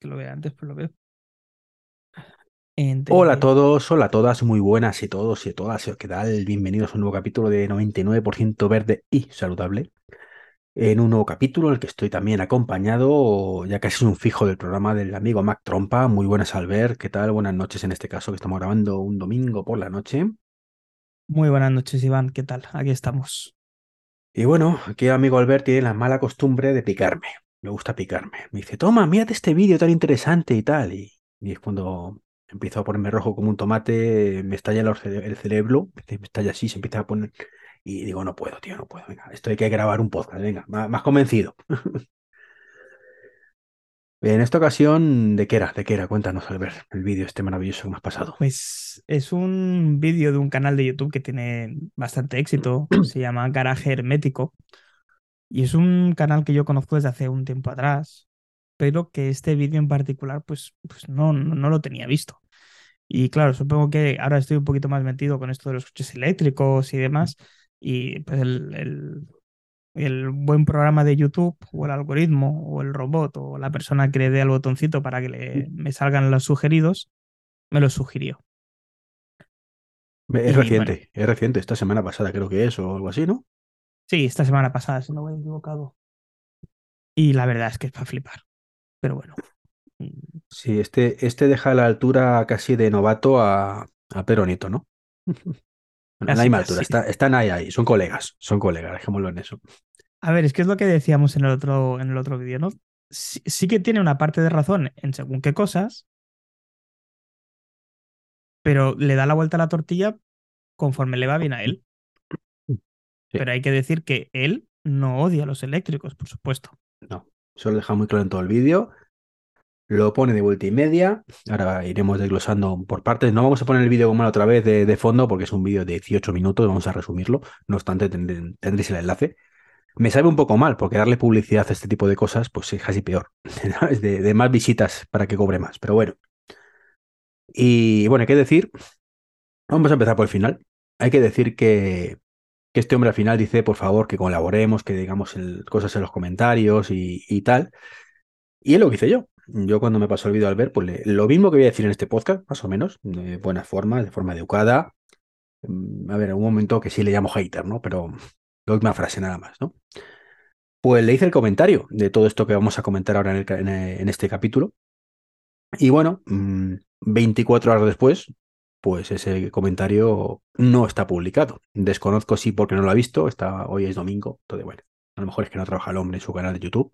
que lo vea antes, pero lo veo. Hola a todos, hola a todas, muy buenas y todos y todas. ¿Qué tal? Bienvenidos a un nuevo capítulo de 99% verde y saludable. En un nuevo capítulo en el que estoy también acompañado, ya casi es un fijo del programa del amigo Mac Trompa. Muy buenas, Albert. ¿Qué tal? Buenas noches en este caso, que estamos grabando un domingo por la noche. Muy buenas noches, Iván. ¿Qué tal? Aquí estamos. Y bueno, aquí amigo Albert tiene la mala costumbre de picarme. Me gusta picarme. Me dice, toma, mírate este vídeo tan interesante y tal. Y, y es cuando empiezo a ponerme rojo como un tomate, me estalla el cerebro, me estalla así, se empieza a poner... Y digo, no puedo, tío, no puedo. Venga, esto hay que grabar un podcast, venga, más, convencido. En esta ocasión, ¿de qué era? ¿De qué era? Cuéntanos, ver el vídeo este maravilloso que me has pasado. Pues es un vídeo de un canal de YouTube que tiene bastante éxito, se llama Garaje Hermético, y es un canal que yo conozco desde hace un tiempo atrás, pero que este vídeo en particular, pues, pues no, no, lo tenía visto. Y claro, supongo que ahora estoy un poquito más metido con esto de los coches eléctricos y demás. Y pues el, el, buen programa de YouTube o el algoritmo o el robot o la persona que le dé al botoncito para que le, me salgan los sugeridos, me lo sugirió. Es reciente, es reciente, esta semana pasada creo que es o algo así, ¿no? Sí, esta semana pasada, si no voy equivocado. Y la verdad es que es para flipar pero bueno. Sí, este, este deja la altura casi de novato a, a Peronito, ¿no? no hay más altura, están ahí, ahí, son colegas, son colegas, dejémoslo en eso. A ver, es que es lo que decíamos en el otro, en el otro vídeo, ¿no? Sí, que tiene una parte de razón en según qué cosas, pero le da la vuelta a la tortilla conforme le va bien a él. Pero hay que decir que él no odia a los eléctricos, por supuesto. No. Eso lo deja muy claro en todo el vídeo. Lo pone de vuelta y media. Ahora iremos desglosando por partes. No vamos a poner el vídeo como otra vez de, fondo porque es un vídeo de 18 minutos. Vamos a resumirlo. No obstante, tendréis el enlace. Me sabe un poco mal porque darle publicidad a este tipo de cosas pues es casi peor. de, de más visitas para que cobre más. Pero bueno. Y bueno, hay que decir. Vamos a empezar por el final. Hay que decir que que este hombre al final dice, por favor, que colaboremos, que digamos cosas en los comentarios y, tal. Y es lo que hice yo. Yo cuando me pasó el vídeo al ver, pues lo mismo que voy a decir en este podcast, más o menos, de buena forma, de forma educada. Mm, a ver, en un momento que sí le llamo hater, ¿no? Pero la última frase nada más, ¿no? Pues le hice el comentario de todo esto que vamos a comentar ahora en, este capítulo. Y bueno, 24 mm, horas después, pues ese comentario no está publicado. Desconozco si porque no lo ha visto, está, hoy es domingo, entonces bueno, a lo mejor es que no trabaja el hombre en su canal de YouTube.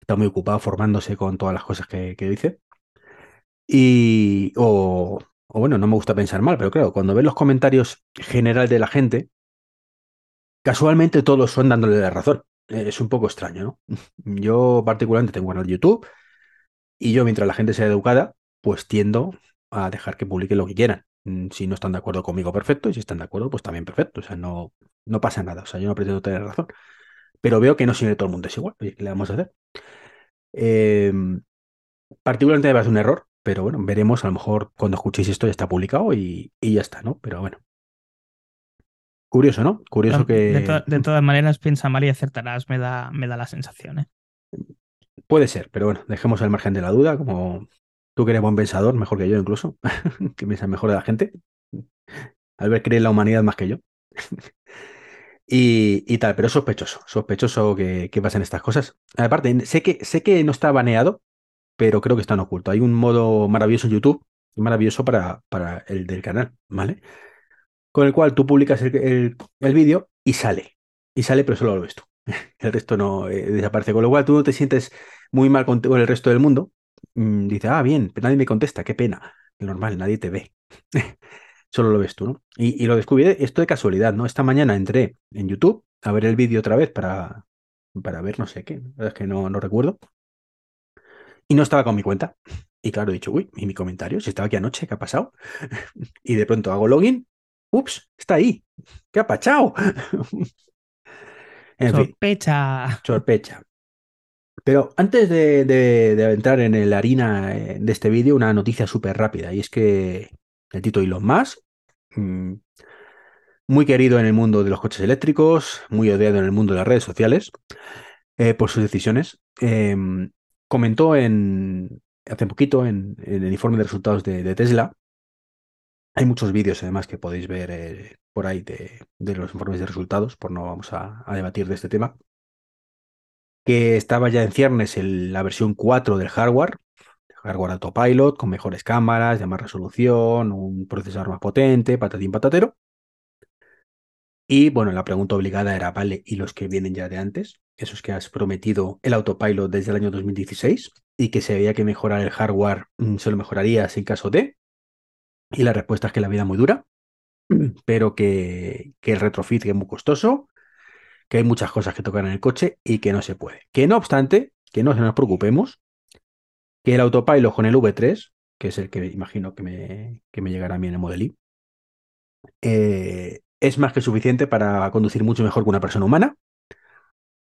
Está muy ocupado formándose con todas las cosas que, dice. Y, o, bueno, no me gusta pensar mal, pero claro, cuando ves los comentarios general de la gente, casualmente todos son dándole la razón. Es un poco extraño, ¿no? Yo particularmente tengo canal de YouTube y yo mientras la gente sea educada, pues tiendo a dejar que publiquen lo que quieran. Mm, si no están de acuerdo conmigo, perfecto. Y si están de acuerdo, pues también perfecto. O sea, no, no pasa nada. O sea, yo no pretendo tener razón. Pero veo que no siempre todo el mundo es igual. ¿qué le vamos a hacer? Em, particularmente me parece un error, pero bueno, veremos. A lo mejor cuando escuchéis esto ya está publicado y, ya está, ¿no? Pero bueno. Curioso, ¿no? Curioso que. De, todas maneras, piensa mal y acertarás, me da, me da la sensación, ¿eh? Puede ser, pero bueno, dejemos el margen de la duda, como Tú que eres buen pensador, mejor que yo incluso, que piensas mejor de la gente. Albert cree en la humanidad más que yo. y, tal, pero sospechoso, sospechoso que, pasen estas cosas. Aparte, sé que, sé que no está baneado, pero creo que está en oculto. Hay un modo maravilloso en YouTube, maravilloso para, para el del canal, ¿vale? Con el cual tú publicas el, vídeo y sale. Y sale, pero solo lo ves tú. El resto no eh, desaparece. Con lo cual tú no te sientes muy mal con el resto del mundo, Mm, dice, ah, bien, pero nadie me contesta, qué pena. Normal, nadie te ve. Solo lo ves tú, ¿no? Y, lo descubrí esto de casualidad, ¿no? Esta mañana entré en YouTube a ver el vídeo otra vez para, para ver no sé qué, es que no, no recuerdo. Y no estaba con mi cuenta. Y claro, he dicho, uy, ¿y mi comentario? Si estaba aquí anoche, ¿qué ha pasado? y de pronto hago login, ups, está ahí. ¿Qué ha pachado? en Sorpecha. Sorpecha. Pero antes de, entrar en la harina eh, de este vídeo, una noticia súper rápida, y es que el Tito Elon Musk, mm, muy querido en el mundo de los coches eléctricos, muy odiado en el mundo de las redes sociales, eh, por sus decisiones, em, comentó en, hace poquito en, el informe de resultados de, Tesla. Hay muchos vídeos además que podéis ver eh, por ahí de, los informes de resultados, por no vamos a, debatir de este tema. Que estaba ya en ciernes la versión 4 del hardware, hardware autopilot, con mejores cámaras, de más resolución, un procesador más potente, patatín patatero. Y bueno, la pregunta obligada era, vale, ¿y los que vienen ya de antes? Esos que has prometido el autopilot desde el año 2016 y que se veía que mejorar el hardware se lo mejorarías en caso de. Y la respuesta es que la vida es muy dura, pero que, que el retrofit es muy costoso, que hay muchas cosas que tocar en el coche y que no se puede. Que no obstante, que no nos preocupemos, que el autopilot con el V3, que es el que imagino que me, que me llegará a mí en el Model I, eh, es más que suficiente para conducir mucho mejor que una persona humana,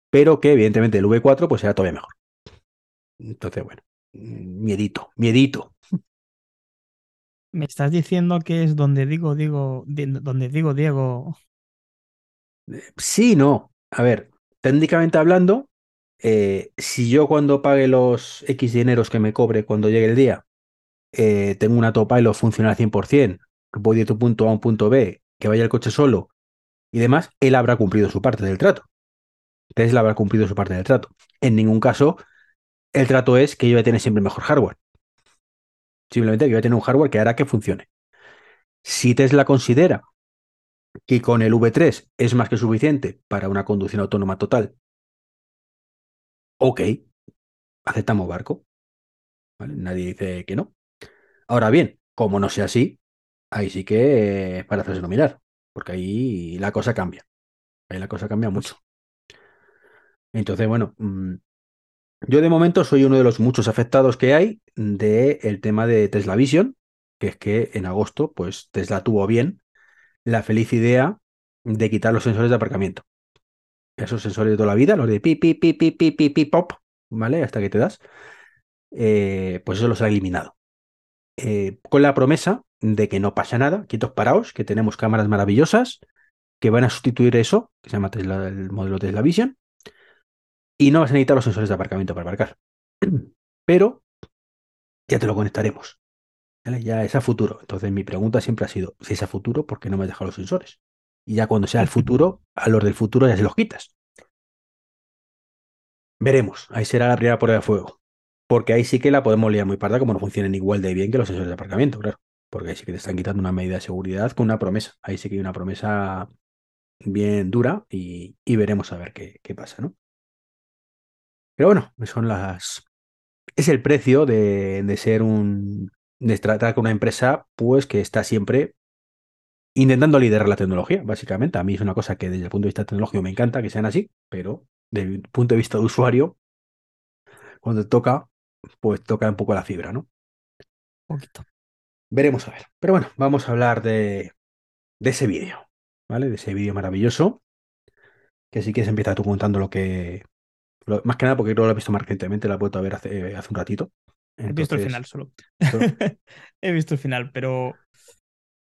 pero que evidentemente el V4 pues será todavía mejor. Entonces, bueno, miedito, miedito. Me estás diciendo que es donde digo, digo, donde digo, Diego. Sí, no. A ver, técnicamente hablando, eh, si yo cuando pague los X dineros que me cobre cuando llegue el día, eh, tengo una autopilot funciona al 100%, que voy de tu punto A a un punto B, que vaya el coche solo y demás, él habrá cumplido su parte del trato. Tesla habrá cumplido su parte del trato. En ningún caso, el trato es que yo voy a tener siempre mejor hardware. Simplemente que voy a tener un hardware que hará que funcione. Si Tesla considera que con el V3 es más que suficiente para una conducción autónoma total, ok, aceptamos barco. Nadie dice que no. Ahora bien, como no sea así, ahí sí que para hacerse mirar, porque ahí la cosa cambia. Ahí la cosa cambia mucho. Entonces, bueno, mm, yo de momento soy uno de los muchos afectados que hay del el tema de Tesla Vision, que es que en agosto, pues Tesla tuvo bien la feliz idea de quitar los sensores de aparcamiento. Esos sensores de toda la vida, los de pi, pi, pi, pi, pi, pi, pi, pop, ¿vale? Hasta que te das, eh, pues eso los ha eliminado. Eh, con la promesa de que no pasa nada, quietos paraos, que tenemos cámaras maravillosas que van a sustituir eso, que se llama Tesla, el modelo Tesla Vision, y no vas a necesitar los sensores de aparcamiento para aparcar. Pero ya te lo conectaremos. ¿Vale? Ya es a futuro. Entonces mi pregunta siempre ha sido, si es a futuro, ¿por qué no me has dejado los sensores? Y ya cuando sea el futuro, a los del futuro ya se los quitas. Veremos, ahí será la primera prueba de fuego. Porque ahí sí que la podemos liar muy parda como no funcionen igual de bien que los sensores de aparcamiento, claro. Porque ahí sí que te están quitando una medida de seguridad con una promesa. Ahí sí que hay una promesa bien dura y, y veremos a ver qué, qué pasa, ¿no? Pero bueno, son las. Es el precio de, de ser un. De tratar con una empresa, pues, que está siempre intentando liderar la tecnología, básicamente. A mí es una cosa que desde el punto de vista tecnológico me encanta que sean así, pero desde el punto de vista de usuario, cuando toca, pues toca un poco la fibra, ¿no? Un poquito. Veremos a ver. Pero bueno, vamos a hablar de, de ese vídeo, ¿vale? De ese vídeo maravilloso. Que si quieres empieza tú contando lo que, más que nada porque creo que lo he visto más recientemente, la he vuelto a ver hace, hace un ratito. Entonces, he visto el final solo. he visto el final, pero.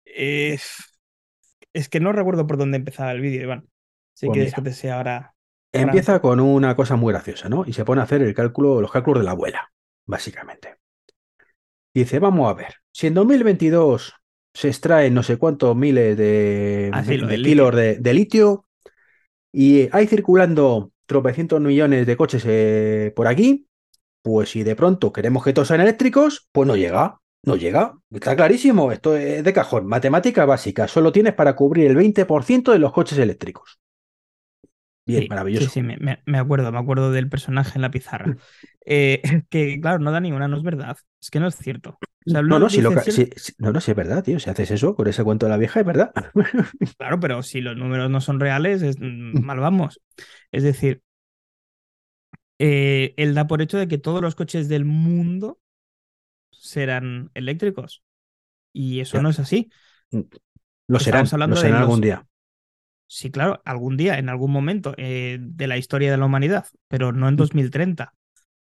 Eh, es que no recuerdo por dónde empezaba el vídeo, Iván. Así pues que mira, que sea ahora. Empieza con una cosa muy graciosa, ¿no? Y se pone a hacer el cálculo, los cálculos de la abuela, básicamente. Dice, vamos a ver, si en 2022 se extraen no sé cuántos miles de, Ah, sí, de kilos litio. de, de litio y hay circulando tropecientos millones de coches eh, por aquí, pues si de pronto queremos que todos sean eléctricos, pues no llega, no llega. Está clarísimo, esto es de cajón. Matemática básica, solo tienes para cubrir el 20% de los coches eléctricos. Bien, Sí, maravilloso. sí, sí, me, me- acuerdo, me acuerdo del personaje en la pizarra. Eh, que claro, no da ninguna, no es verdad. Es que no es cierto. O sea, No, no, si lo, no, no, si es verdad, tío. Si haces eso con ese cuento de la vieja, es verdad. Claro, pero si los números no son reales, es, mm, mal vamos. Es decir, eh, él da por hecho de que todos los coches del mundo serán eléctricos. Y eso Ya. no es así. Lo serán, Estamos hablando lo de algún los- día. Sí, claro, algún día, en algún momento eh, de la historia de la humanidad, pero Mm. no en 2030.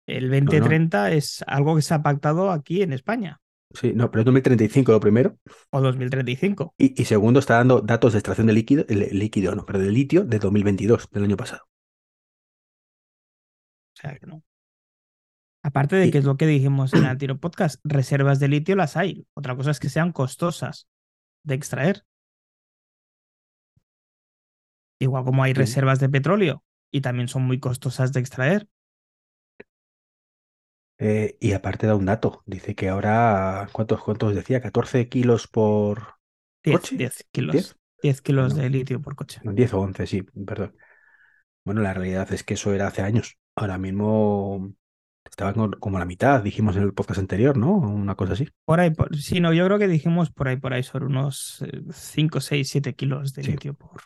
El 2030 es algo que se ha pactado aquí en España, Sí, no, pero es 2035 lo primero. o 2035. Y, y segundo, está dando datos de extracción de líquido, el- líquido, no, pero de litio de 2022, del año pasado. Sea que no. Aparte de que es lo que dijimos en el Tiro Podcast, reservas de litio las hay. Otra cosa es que sean costosas de extraer. Igual como hay reservas de petróleo y también son muy costosas de extraer. Eh, y aparte da un dato. Dice que ahora, ¿cuántos, cuántos decía? 14 kilos por 10, coche. 10 kilos. ¿Diez? 10 kilos de litio por coche. No, 10 o 11, sí, perdón. Bueno, la realidad es que eso era hace años. Ahora mismo estaba como la mitad, dijimos en el podcast anterior, ¿no? Una cosa así. Por ahí, por, sí, no, yo creo que dijimos por ahí, por ahí, sobre unos 5, 6, 7 kilos de Sí. litio por.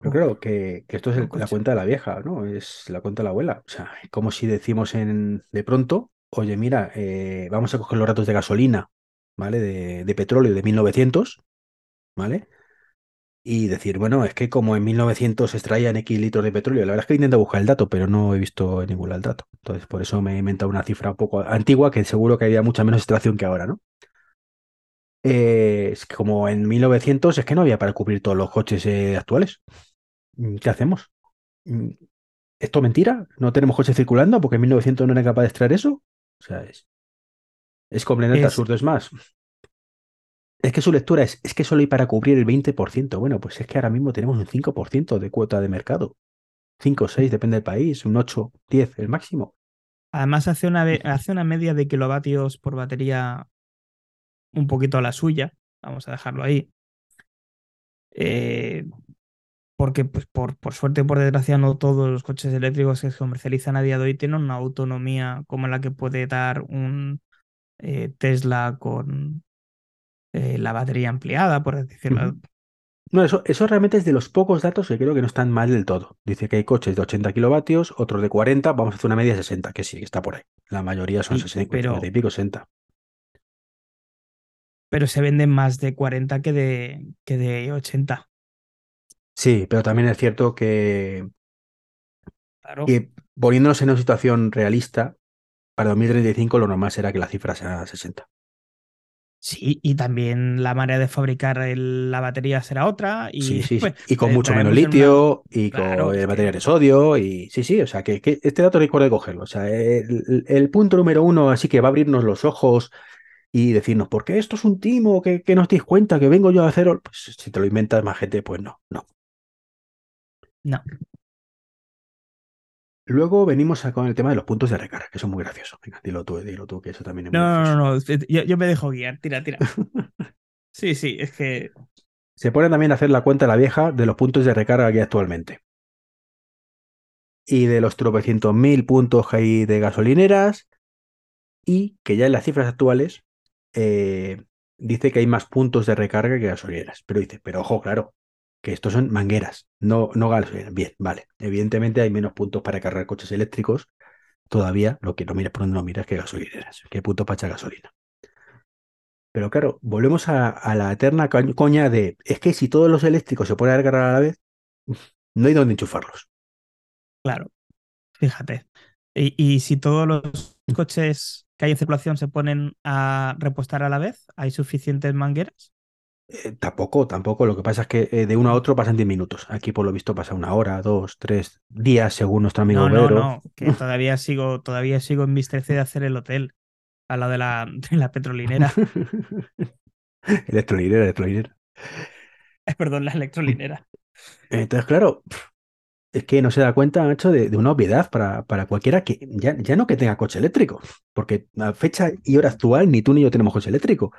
Yo creo que, que esto es el- la cuenta de la vieja, ¿no? Es la cuenta de la abuela. O sea, como si decimos en, de pronto, oye, mira, eh, vamos a coger los datos de gasolina, ¿vale? De, de petróleo de 1900, ¿vale? Y decir, bueno, es que como en 1900 se extraían X litros de petróleo, la verdad es que intento buscar el dato, pero no he visto en ningún el dato. Entonces, por eso me he inventado una cifra un poco antigua, que seguro que había mucha menos extracción que ahora, ¿no? Eh, es que como en 1900 es que no había para cubrir todos los coches eh, actuales. Mm, ¿Qué hacemos? Mm, ¿Esto es mentira? ¿No tenemos coches circulando porque en 1900 no era capaz de extraer eso? O sea, es, es completamente Es- absurdo. Es más, es que su lectura es, es que solo hay para cubrir el 20%. Bueno, pues es que ahora mismo tenemos un 5% de cuota de mercado. 5 o 6, depende del país, un 8, 10, el máximo. Además, hace una, hace una media de kilovatios por batería un poquito a la suya. Vamos a dejarlo ahí. Eh, porque, pues, por, por suerte, por desgracia, no todos los coches eléctricos que se comercializan a día de hoy tienen una autonomía como la que puede dar un eh, Tesla con eh, la batería ampliada, por decirlo. No, eso, eso realmente es de los pocos datos que creo que no están mal del todo. Dice que hay coches de 80 kilovatios, otros de 40, vamos a hacer una media de 60, que sí, que está por ahí. La mayoría son Sí, 60, pero- 50 y pico, 60. Pero se venden más de 40 que de, que de 80. Sí, pero también es cierto que, Claro. que poniéndonos en una situación realista, para 2035 lo normal será que la cifra sea 60. Sí, y también la manera de fabricar el- la batería será otra. Y, Sí, sí, pues, Y con eh, mucho menos una- litio y Claro, con batería de sodio y sí, sí, o sea, que, que este dato recuerdo de cogerlo. O sea, el, el punto número uno, así que va a abrirnos los ojos y decirnos, ¿por qué esto es un timo? que, que no os dais cuenta? ¿Que vengo yo a hacerlo? Pues si te lo inventas más gente, pues no, no. No. Luego venimos a- con el tema de los puntos de recarga, que eso es muy gracioso. Venga, dilo tú, dilo tú, que eso también es muy No, no, gracioso. no, no, Yo, yo me dejo guiar. Tira, tira. Sí, sí, es que. Se pone también a hacer la cuenta la vieja de los puntos de recarga que hay actualmente. Y de los tropecientos mil puntos que hay de gasolineras. Y que ya en las cifras actuales eh, dice que hay más puntos de recarga que gasolineras. Pero dice, pero ojo, claro, que estos son mangueras, no, no gasolineras. Bien, vale. Evidentemente hay menos puntos para cargar coches eléctricos. Todavía, lo que no miras por donde no miras que gasolineras. Que puntos para echar gasolina. Pero claro, volvemos a, a la eterna coña de, es que si todos los eléctricos se ponen a cargar a la vez, no hay dónde enchufarlos. Claro, fíjate. Y, y si todos los coches que hay en circulación se ponen a repostar a la vez, ¿hay suficientes mangueras? Eh, tampoco, tampoco. Lo que pasa es que eh, de uno a otro pasan 10 minutos. Aquí por lo visto pasa una hora, dos, tres días, según nuestro amigo No, no, no, que todavía sigo, todavía sigo en mis 13 de hacer el hotel al lado de la, de la petrolinera. electrolinera, electrolinera. Eh, Perdón, la electrolinera. Entonces, claro, es que no se da cuenta, macho, de, de una obviedad para, para cualquiera que ya, ya no que tenga coche eléctrico, porque a fecha y hora actual ni tú ni yo tenemos coche eléctrico.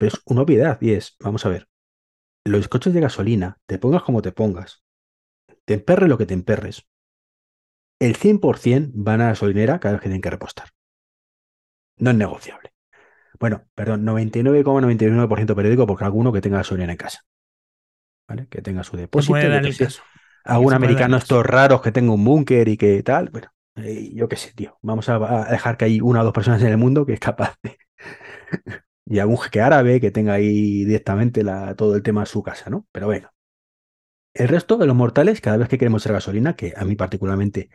Pero es una obviedad y es, vamos a ver, los coches de gasolina, te pongas como te pongas, te emperres lo que te emperres, el 100% van a la gasolinera cada vez que tienen que repostar. No es negociable. Bueno, perdón, 99,99% periódico porque alguno que tenga gasolina en casa. ¿Vale? Que tenga su depósito. Algún americano estos raros que tenga un búnker y que tal. Bueno, eh, yo qué sé, tío. Vamos a, a dejar que hay una o dos personas en el mundo que es capaz de. Y algún jeque árabe que tenga ahí directamente la, todo el tema en su casa, ¿no? Pero venga. El resto de los mortales, cada vez que queremos echar gasolina, que a mí particularmente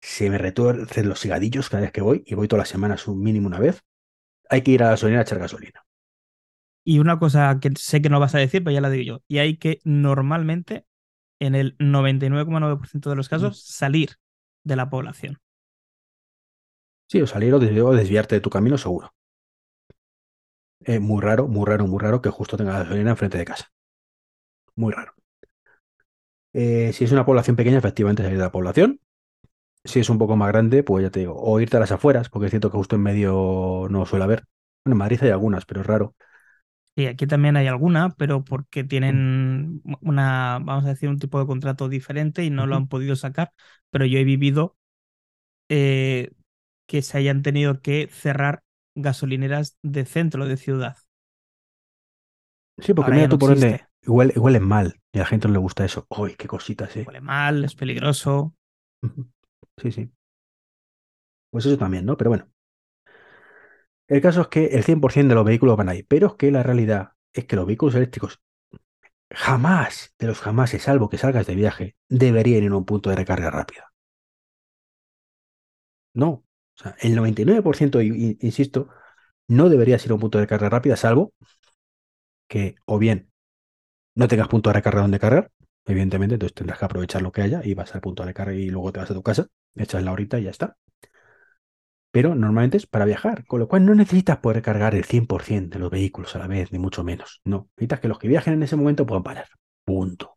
se me retuercen los cigadillos cada vez que voy, y voy todas las semanas un mínimo una vez, hay que ir a la gasolina a echar gasolina. Y una cosa que sé que no vas a decir, pero ya la digo yo. Y hay que normalmente, en el 99,9% de los casos, salir de la población. Sí, o salir o desviarte de tu camino seguro. Es muy raro, muy raro, muy raro que justo tenga gasolina enfrente de casa. Muy raro. Eh, si es una población pequeña, efectivamente salir de la población. Si es un poco más grande, pues ya te digo, o irte a las afueras, porque es cierto que justo en medio no suele haber. Bueno, en Madrid hay algunas, pero es raro. Y aquí también hay alguna, pero porque tienen una, vamos a decir, un tipo de contrato diferente y no lo han podido sacar. Pero yo he vivido eh, que se hayan tenido que cerrar gasolineras de centro de ciudad. Sí, porque mira tú por donde huele, mal y a la gente no le gusta eso. ¡Uy, qué cositas, eh! Huele mal, es peligroso. Sí, sí. Pues eso también, ¿no? Pero bueno. El caso es que el 100% de los vehículos van ahí, pero es que la realidad es que los vehículos eléctricos jamás, de los jamás, salvo que salgas de viaje, deberían ir a un punto de recarga rápida. No. O sea, el 99%, insisto, no debería a un punto de recarga rápida, salvo que o bien no tengas punto de recarga donde cargar, evidentemente, entonces tendrás que aprovechar lo que haya y vas al punto de recarga y luego te vas a tu casa, echas la horita y ya está. Pero normalmente es para viajar, con lo cual no necesitas poder recargar el 100% de los vehículos a la vez, ni mucho menos. No, necesitas que los que viajen en ese momento puedan parar. Punto.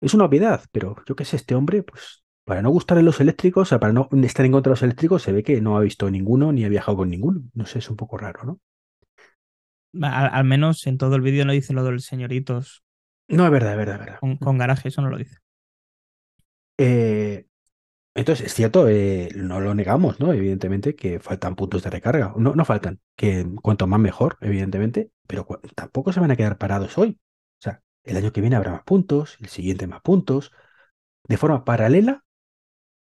Es una obviedad, pero yo qué sé, este hombre, pues para no gustarle los eléctricos, o sea, para no estar en contra de los eléctricos, se ve que no ha visto ninguno ni ha viajado con ninguno. No sé, es un poco raro, ¿no? Al, menos en todo el vídeo no dice lo de los señoritos. No, es verdad, es verdad, es verdad. Con, garaje, eso no lo dice. Eh, entonces, es cierto, eh, no lo negamos, ¿no? Evidentemente que faltan puntos de recarga. No, no faltan, que cuanto más mejor, evidentemente, pero tampoco se van a quedar parados hoy. O sea, el año que viene habrá más puntos, el siguiente más puntos, de forma paralela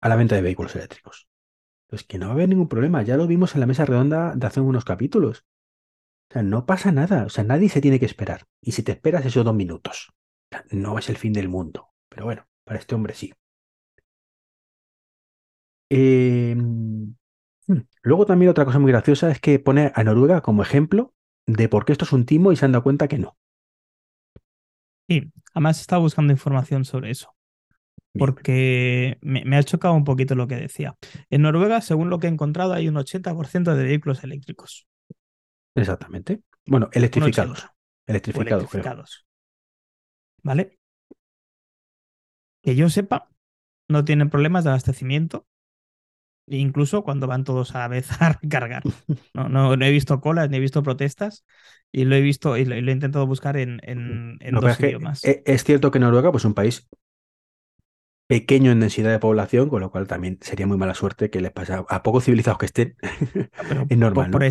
a la venta de vehículos eléctricos. Pues que no va a haber ningún problema, ya lo vimos en la mesa redonda de hace unos capítulos. O sea, no pasa nada, o sea, nadie se tiene que esperar. Y si te esperas esos dos minutos, no es el fin del mundo. Pero bueno, para este hombre sí. Em, hmm, luego también otra cosa muy graciosa es que pone a Noruega como ejemplo de por qué esto es un timo y se han dado cuenta que no. Sí, además estaba buscando información sobre eso porque me, ha chocado un poquito lo que decía. En Noruega, según lo que he encontrado, hay un 80% de vehículos eléctricos. Exactamente. Bueno, electrificados. Electrificados. ¿Vale? Que yo sepa, no tienen problemas de abastecimiento. Incluso cuando van todos a la vez a recargar. No, no, he visto colas ni he visto protestas y lo he visto y lo, he intentado buscar en, en, dos idiomas. E, es cierto que Noruega, pues un país pequeño en densidad de población, con lo cual también sería muy mala suerte que les pase a, poco civilizados que estén. es normal. Por,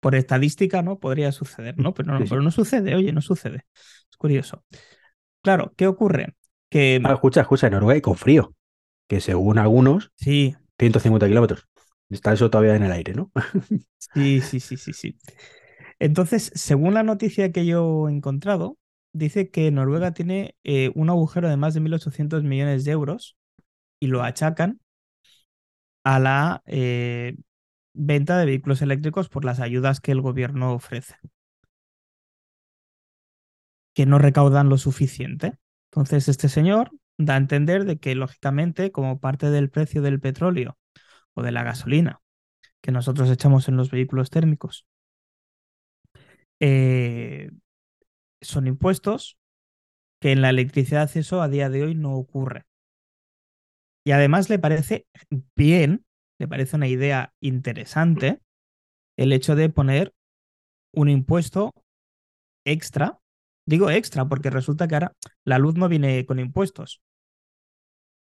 por, estadística, ¿no? Podría suceder, ¿no? Pero no, pero no sucede, oye, no sucede. Es curioso. Claro, ¿qué ocurre? Que. Ah, escucha, escucha, en Noruega y con frío. Que según algunos, sí. 150 kilómetros. Está eso todavía en el aire, ¿no? sí, sí, sí, sí, sí. Entonces, según la noticia que yo he encontrado, dice que Noruega tiene eh, un agujero de más de 1.800 millones de euros y lo achacan a la eh, venta de vehículos eléctricos por las ayudas que el gobierno ofrece, que no recaudan lo suficiente. Entonces, este señor da a entender de que, lógicamente, como parte del precio del petróleo o de la gasolina que nosotros echamos en los vehículos térmicos, eh, son impuestos que en la electricidad eso a día de hoy no ocurre. Y además le parece bien, le parece una idea interesante el hecho de poner un impuesto extra. Digo extra porque resulta que ahora la luz no viene con impuestos.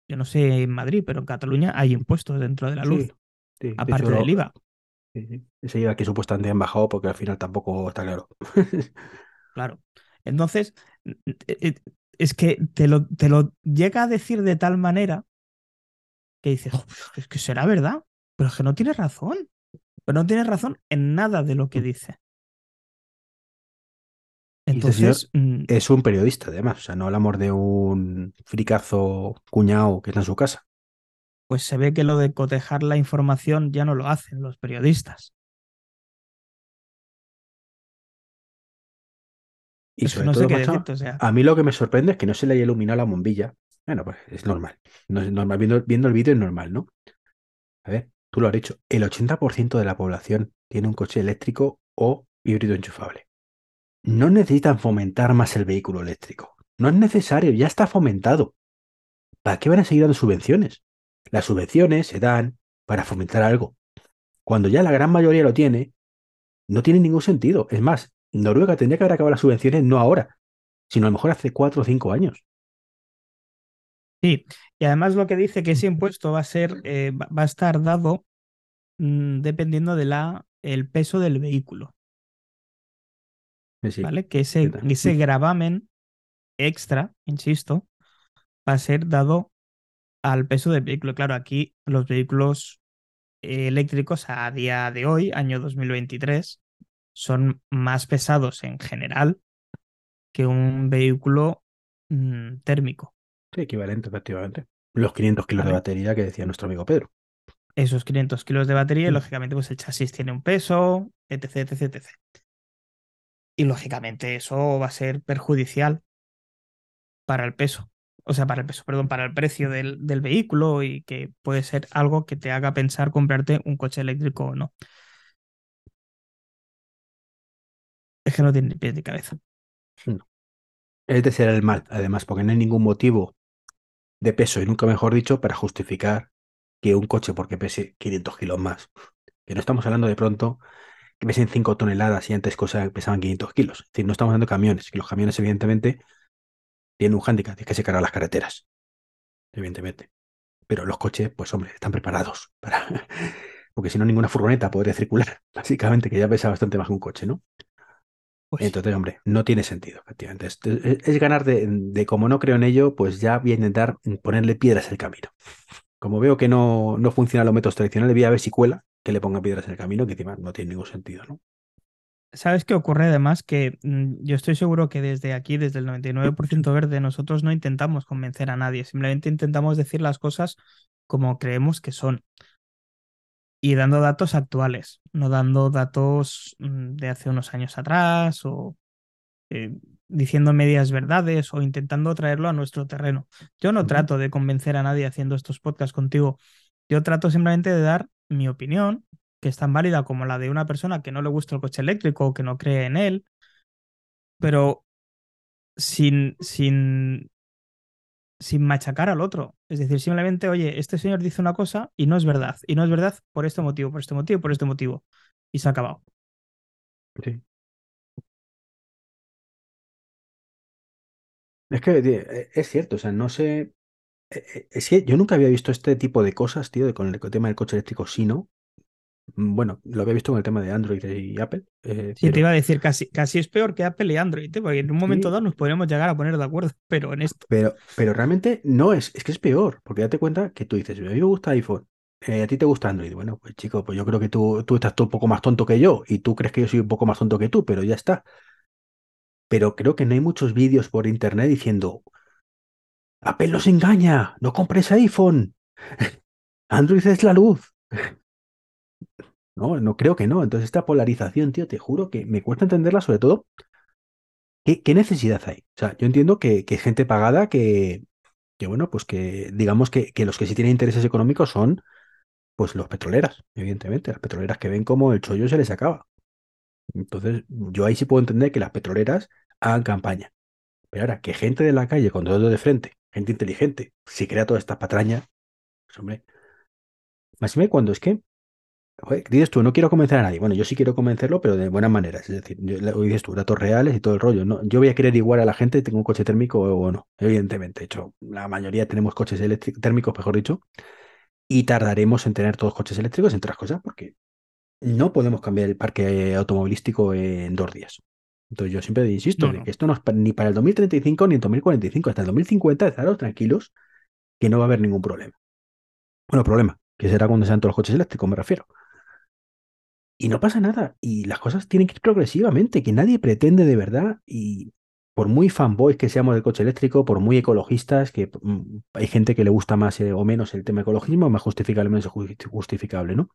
Yo no sé en Madrid, pero en Cataluña hay impuestos dentro de la luz, aparte del IVA. Ese IVA que supuestamente han bajado porque al final tampoco está claro. Claro. Entonces, e, e, es que te lo, te lo llega a decir de tal manera que dices, es que será verdad, pero es que no tiene razón. Pero no tiene razón en nada de lo que mm. dice. Entonces, mm, es un periodista, además. O sea, no hablamos de un fricazo cuñado que está en su casa. Pues se ve que lo de cotejar la información ya no lo hacen los periodistas. Y sobre todo, a mí lo que me sorprende es que no se le haya iluminado la bombilla. Bueno, pues es normal. No es normal. Viendo, viendo el vídeo es normal, ¿no? A ver, tú lo has dicho, el 80% de la población tiene un coche eléctrico o híbrido enchufable. No necesitan fomentar más el vehículo eléctrico. No es necesario, ya está fomentado. ¿Para qué van a seguir dando subvenciones? Las subvenciones se dan para fomentar algo. Cuando ya la gran mayoría lo tiene, no tiene ningún sentido. Es más, Noruega tendría que haber acabado las subvenciones no ahora, sino a lo mejor hace cuatro o cinco años. Sí, y además lo que dice que ese impuesto va a ser, eh, va a estar dado mm, dependiendo de la el peso del vehículo. ¿Vale? Que ese, ese gravamen extra, insisto, va a ser dado al peso del vehículo. Claro, aquí los vehículos eléctricos a día de hoy, año 2023, son más pesados en general que un vehículo mm, térmico. Sí, equivalente, efectivamente. Los 500 kilos de batería que decía nuestro amigo Pedro. Esos 500 kilos de batería, y mm. lógicamente, pues el chasis tiene un peso, etc, etc, etc. Y lógicamente eso va a ser perjudicial para el peso. O sea, para el peso, perdón, para el precio del, del vehículo y que puede ser algo que te haga pensar comprarte un coche eléctrico o no. Es que no tiene ni pies ni cabeza. No. Es de ser el mal, además, porque no hay ningún motivo de peso, y nunca mejor dicho, para justificar que un coche porque pese 500 kilos más. Que no estamos hablando de pronto que pesen 5 toneladas y antes pesaban 500 kilos. Es decir, no estamos hablando de camiones, que los camiones evidentemente tienen un hándicap, es que se cargan las carreteras, evidentemente. Pero los coches, pues hombre, están preparados para... Porque si no, ninguna furgoneta podría circular, básicamente, que ya pesa bastante más que un coche, ¿no? Pues Entonces, hombre, no tiene sentido, efectivamente. Es, ganar de, como no creo en ello, pues ya voy a intentar ponerle piedras en el camino. Como veo que no, no funcionan los métodos tradicionales, voy a ver si cuela que le ponga piedras en el camino, que encima no tiene ningún sentido, ¿no? ¿Sabes qué ocurre además? Que mm, yo estoy seguro que desde aquí, desde el 99% verde, nosotros no intentamos convencer a nadie, simplemente intentamos decir las cosas como creemos que son y dando datos actuales, no dando datos mm, de hace unos años atrás o eh, diciendo medias verdades o intentando traerlo a nuestro terreno. Yo no trato de convencer a nadie haciendo estos podcasts contigo. Yo trato simplemente de dar mi opinión, que es tan válida como la de una persona que no le gusta el coche eléctrico o que no cree en él, pero sin, sin sin machacar al otro. Es decir, simplemente, oye, este señor dice una cosa y no es verdad. Y no es verdad por este motivo, por este motivo, por este motivo. Y se ha acabado. Es que e, es cierto, o sea, no sé. E, e, es que yo nunca había visto este tipo de cosas, tío, con el tema del coche eléctrico, sí, ¿no? Mm, bueno, lo había visto con el tema de Android y Apple. Eh, sí, te iba a decir, casi, casi es peor que Apple y Android, ¿eh? porque en un momento dado nos podríamos llegar a poner de acuerdo, pero en esto. Pero, pero realmente no es, es que es peor, porque date cuenta que tú dices, a mí me gusta iPhone, eh, a ti te gusta Android. Bueno, pues chico, pues yo creo que tú, tú estás un poco más tonto que yo y tú crees que yo soy un poco más tonto que tú, pero ya está. Pero creo que no hay muchos vídeos por internet diciendo, Apple nos engaña, no compres iPhone, Android es la luz. No, no creo que no. Entonces, esta polarización, tío, te juro que me cuesta entenderla, sobre todo. ¿Qué, necesidad hay? O sea, yo entiendo que, que gente pagada que, que, bueno, pues que digamos que, que los que sí tienen intereses económicos son pues los petroleras, evidentemente, las petroleras que ven como el chollo se les acaba. Entonces, yo ahí sí puedo entender que las petroleras hagan campaña. Pero ahora, que gente de la calle con todo de frente, gente inteligente, si crea toda esta patraña, pues hombre. Más cuando es que dices tú, no quiero convencer a nadie. Bueno, yo sí quiero convencerlo, pero de buenas maneras. Es decir, yo, dices tú, datos reales y todo el rollo. ¿no? Yo voy a querer igual a la gente, tengo un coche térmico o no. Evidentemente, de hecho, la mayoría tenemos coches térmicos, mejor dicho, y tardaremos en tener todos coches eléctricos, entre otras cosas, porque no podemos cambiar el parque automovilístico en dos días. Entonces yo siempre insisto que esto no es ni para el 2035 ni el 2045, hasta el 2050 estaros tranquilos que no va a haber ningún problema. Bueno, problema, que será cuando sean todos los coches eléctricos, me refiero. Y no pasa nada. Y las cosas tienen que ir progresivamente, que nadie pretende de verdad. Y por muy fanboys que seamos del coche eléctrico, por muy ecologistas, que mm, hay gente que le gusta más eh, o menos el tema ecologismo, más justificable o menos justificable, ¿no?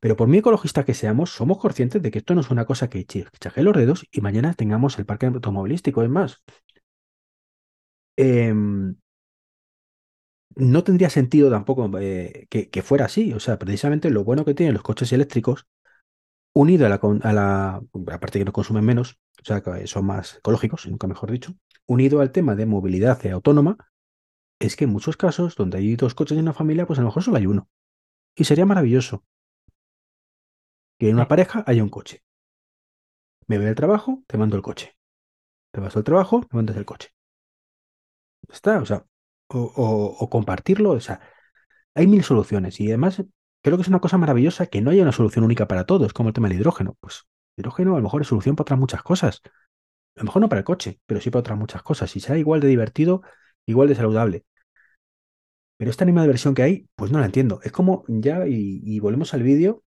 Pero por muy ecologistas que seamos, somos conscientes de que esto no es una cosa que chaje los dedos y mañana tengamos el parque automovilístico. Es más, em, no tendría sentido tampoco eh, que, que fuera así. O sea, precisamente lo bueno que tienen los coches eléctricos, unido a la, a la, aparte que no consumen menos, o sea, que son más ecológicos, nunca mejor dicho, unido al tema de movilidad autónoma, es que en muchos casos donde hay dos coches en una familia, pues a lo mejor solo hay uno. Y sería maravilloso que en una pareja haya un coche. Me voy al trabajo, te mando el coche. Te vas al trabajo, me mandas el coche. Está, o sea, o, o- o compartirlo, o sea, hay mil soluciones y además creo que es una cosa maravillosa que no haya una solución única para todo, es como el tema del hidrógeno. Pues hidrógeno a lo mejor es solución para otras muchas cosas. A lo mejor no para el coche, pero sí para otras muchas cosas. Y será igual de divertido, igual de saludable. Pero esta anima de versión que hay, pues no la entiendo. Es como ya, y, y volvemos al vídeo,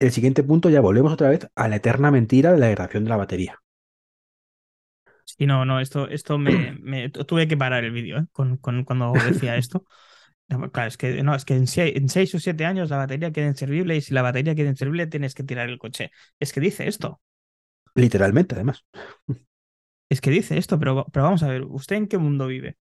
el siguiente punto ya volvemos otra vez a la eterna mentira de la degradación de la batería. Sí, no, no, esto, esto me, me- tu- tuve que parar el vídeo, ¿eh? con, con- cuando decía esto. No, Claro, es que, no, es que en seis o siete años la batería queda inservible y si la batería queda inservible tienes que tirar el coche. Es que dice esto, Literalmente, además. es que dice esto, pero, pero vamos a ver, ¿usted en qué mundo vive?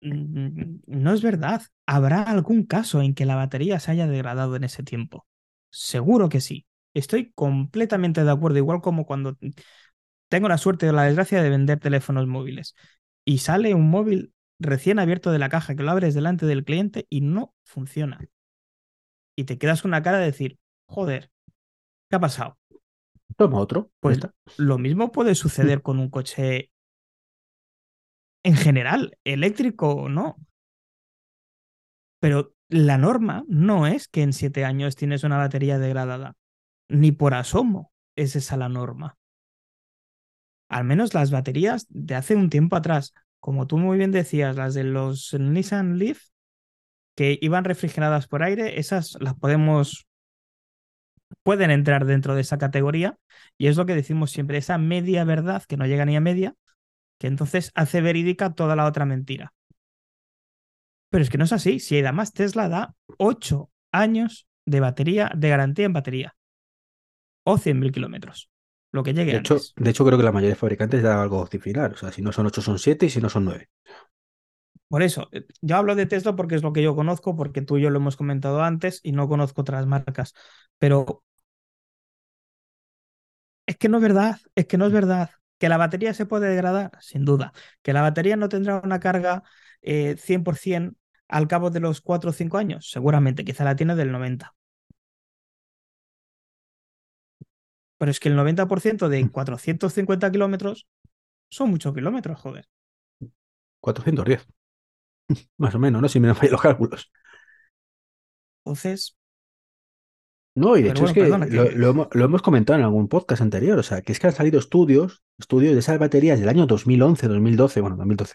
Mm, No es verdad. ¿Habrá algún caso en que la batería se haya degradado en ese tiempo? Seguro que sí. Estoy completamente de acuerdo, igual como cuando tengo la suerte o la desgracia de vender teléfonos móviles y sale un móvil recién abierto de la caja que lo abres delante del cliente y no funciona. Y te quedas con una cara de decir, joder, ¿qué ha pasado? Toma otro. Pues está. lo mismo puede suceder con un coche en general, eléctrico o no. Pero la norma no es que en siete años tienes una batería degradada. Ni por asomo es esa la norma. Al menos las baterías de hace un tiempo atrás, como tú muy bien decías, las de los Nissan Leaf, que iban refrigeradas por aire, esas las podemos, pueden entrar dentro de esa categoría. Y es lo que decimos siempre, esa media verdad que no llega ni a media, que entonces hace verídica toda la otra mentira. Pero es que no es así. Si además Tesla da 8 años de batería, de garantía en batería. O 100.000 kilómetros. Lo que llegue De hecho, de hecho, creo que la mayoría de fabricantes da algo similar. O sea, si no son 8 son 7 y si no son 9. Por eso, eh, yo hablo de Tesla porque es lo que yo conozco, porque tú y yo lo hemos comentado antes y no conozco otras marcas. Pero es que no es verdad, es que no es verdad. Que la batería se puede degradar, sin duda. Que la batería no tendrá una carga eh, 100% al cabo de los 4 o 5 años, seguramente, quizá la tiene del 90. Pero es que el 90% de 450 kilómetros son muchos kilómetros, joder. 410. Más o menos, ¿no? Si me fallan los cálculos. Entonces, No, y de hecho bueno, es que, perdona, lo, que- lo hemos, lo hemos comentado en algún podcast anterior. O sea, que es que han salido estudios, estudios de esas baterías del año 2011, 2012, bueno, 2012.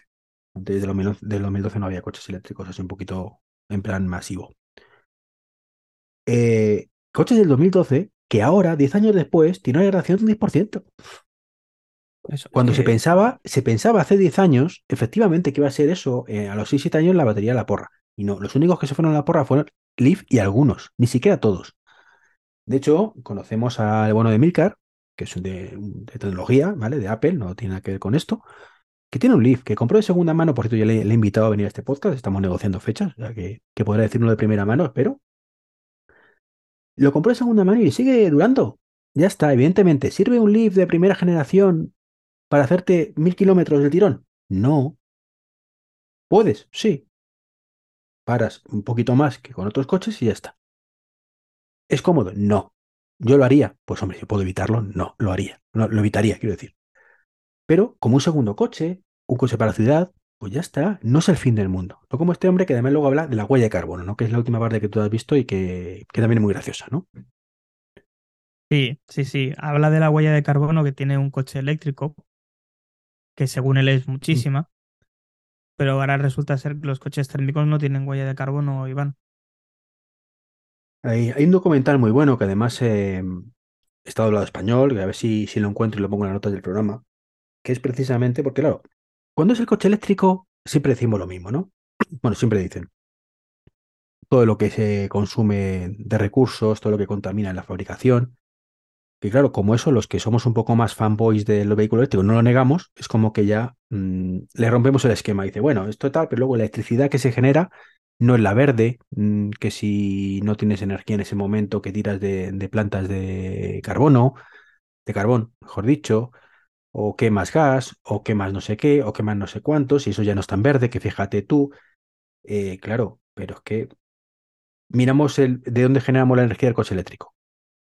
Antes del 2011, del 2012 no había coches eléctricos, así un poquito en plan masivo. Eh, coches del 2012 que ahora, 10 años después, tienen una degradación de un 10%. eso, es Cuando se pensaba, se pensaba hace 10 años, efectivamente, que iba a ser eso, eh, a los 6-7 años la batería de la porra. Y no, los únicos que se fueron a la porra fueron Leaf y algunos, ni siquiera todos. De hecho, conocemos al bueno de Milcar, que es de, de tecnología, ¿vale? De Apple, no tiene nada que ver con esto, que tiene un Leaf, que compró de segunda mano, por cierto, ya le, le he invitado a venir a este podcast, estamos negociando fechas, o sea que, que podrá decirlo de primera mano, espero. Lo compró de segunda mano y sigue durando. Ya está, evidentemente, ¿sirve un Leaf de primera generación para hacerte mil kilómetros del tirón? No. ¿Puedes? Sí. Paras un poquito más que con otros coches y ya está. ¿Es cómodo? No. ¿Yo lo haría? Pues hombre, si puedo evitarlo, no, lo haría. No, lo evitaría, quiero decir. Pero como un segundo coche, un coche para la ciudad, pues ya está. No es el fin del mundo. No como este hombre que además luego habla de la huella de carbono, ¿no? Que es la última parte que tú has visto y que, que también es muy graciosa, ¿no? Sí, sí, sí. Habla de la huella de carbono que tiene un coche eléctrico, que según él es muchísima, pero ahora resulta ser que los coches térmicos no tienen huella de carbono, Iván. Hay, hay un documental muy bueno que además eh, está hablado español, que a ver si, si lo encuentro y lo pongo en las notas del programa, que es precisamente porque, claro, cuando es el coche eléctrico, siempre decimos lo mismo, ¿no? Bueno, siempre dicen todo lo que se consume de recursos, todo lo que contamina en la fabricación. que claro, como eso, los que somos un poco más fanboys de los vehículos eléctricos no lo negamos, es como que ya mm, le rompemos el esquema. Dice, bueno, esto tal, pero luego la electricidad que se genera no es la verde, mm, que si no tienes energía en ese momento que tiras de plantas de carbono, de carbón, mejor dicho, o quemas gas, o quemas no sé qué, o quemas no sé cuántos, y eso ya no es tan verde, que fíjate tú, eh, claro, pero es que miramos el, de dónde generamos la energía del coche eléctrico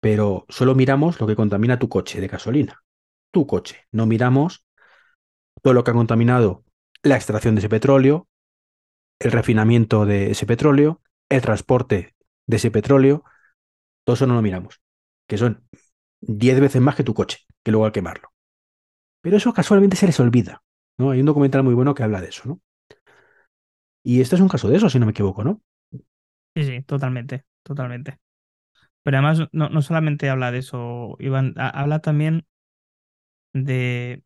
pero solo miramos lo que contamina tu coche de gasolina, tu coche. No miramos todo lo que ha contaminado la extracción de ese petróleo, el refinamiento de ese petróleo, el transporte de ese petróleo. Todo eso no lo miramos, que son 10 veces más que tu coche, que luego al quemarlo. Pero eso casualmente se les olvida. ¿no? Hay un documental muy bueno que habla de eso, ¿no? Y este es un caso de eso, si no me equivoco, ¿no? Sí, sí, totalmente, totalmente. Pero además no, solamente habla de eso, Iván, habla también de,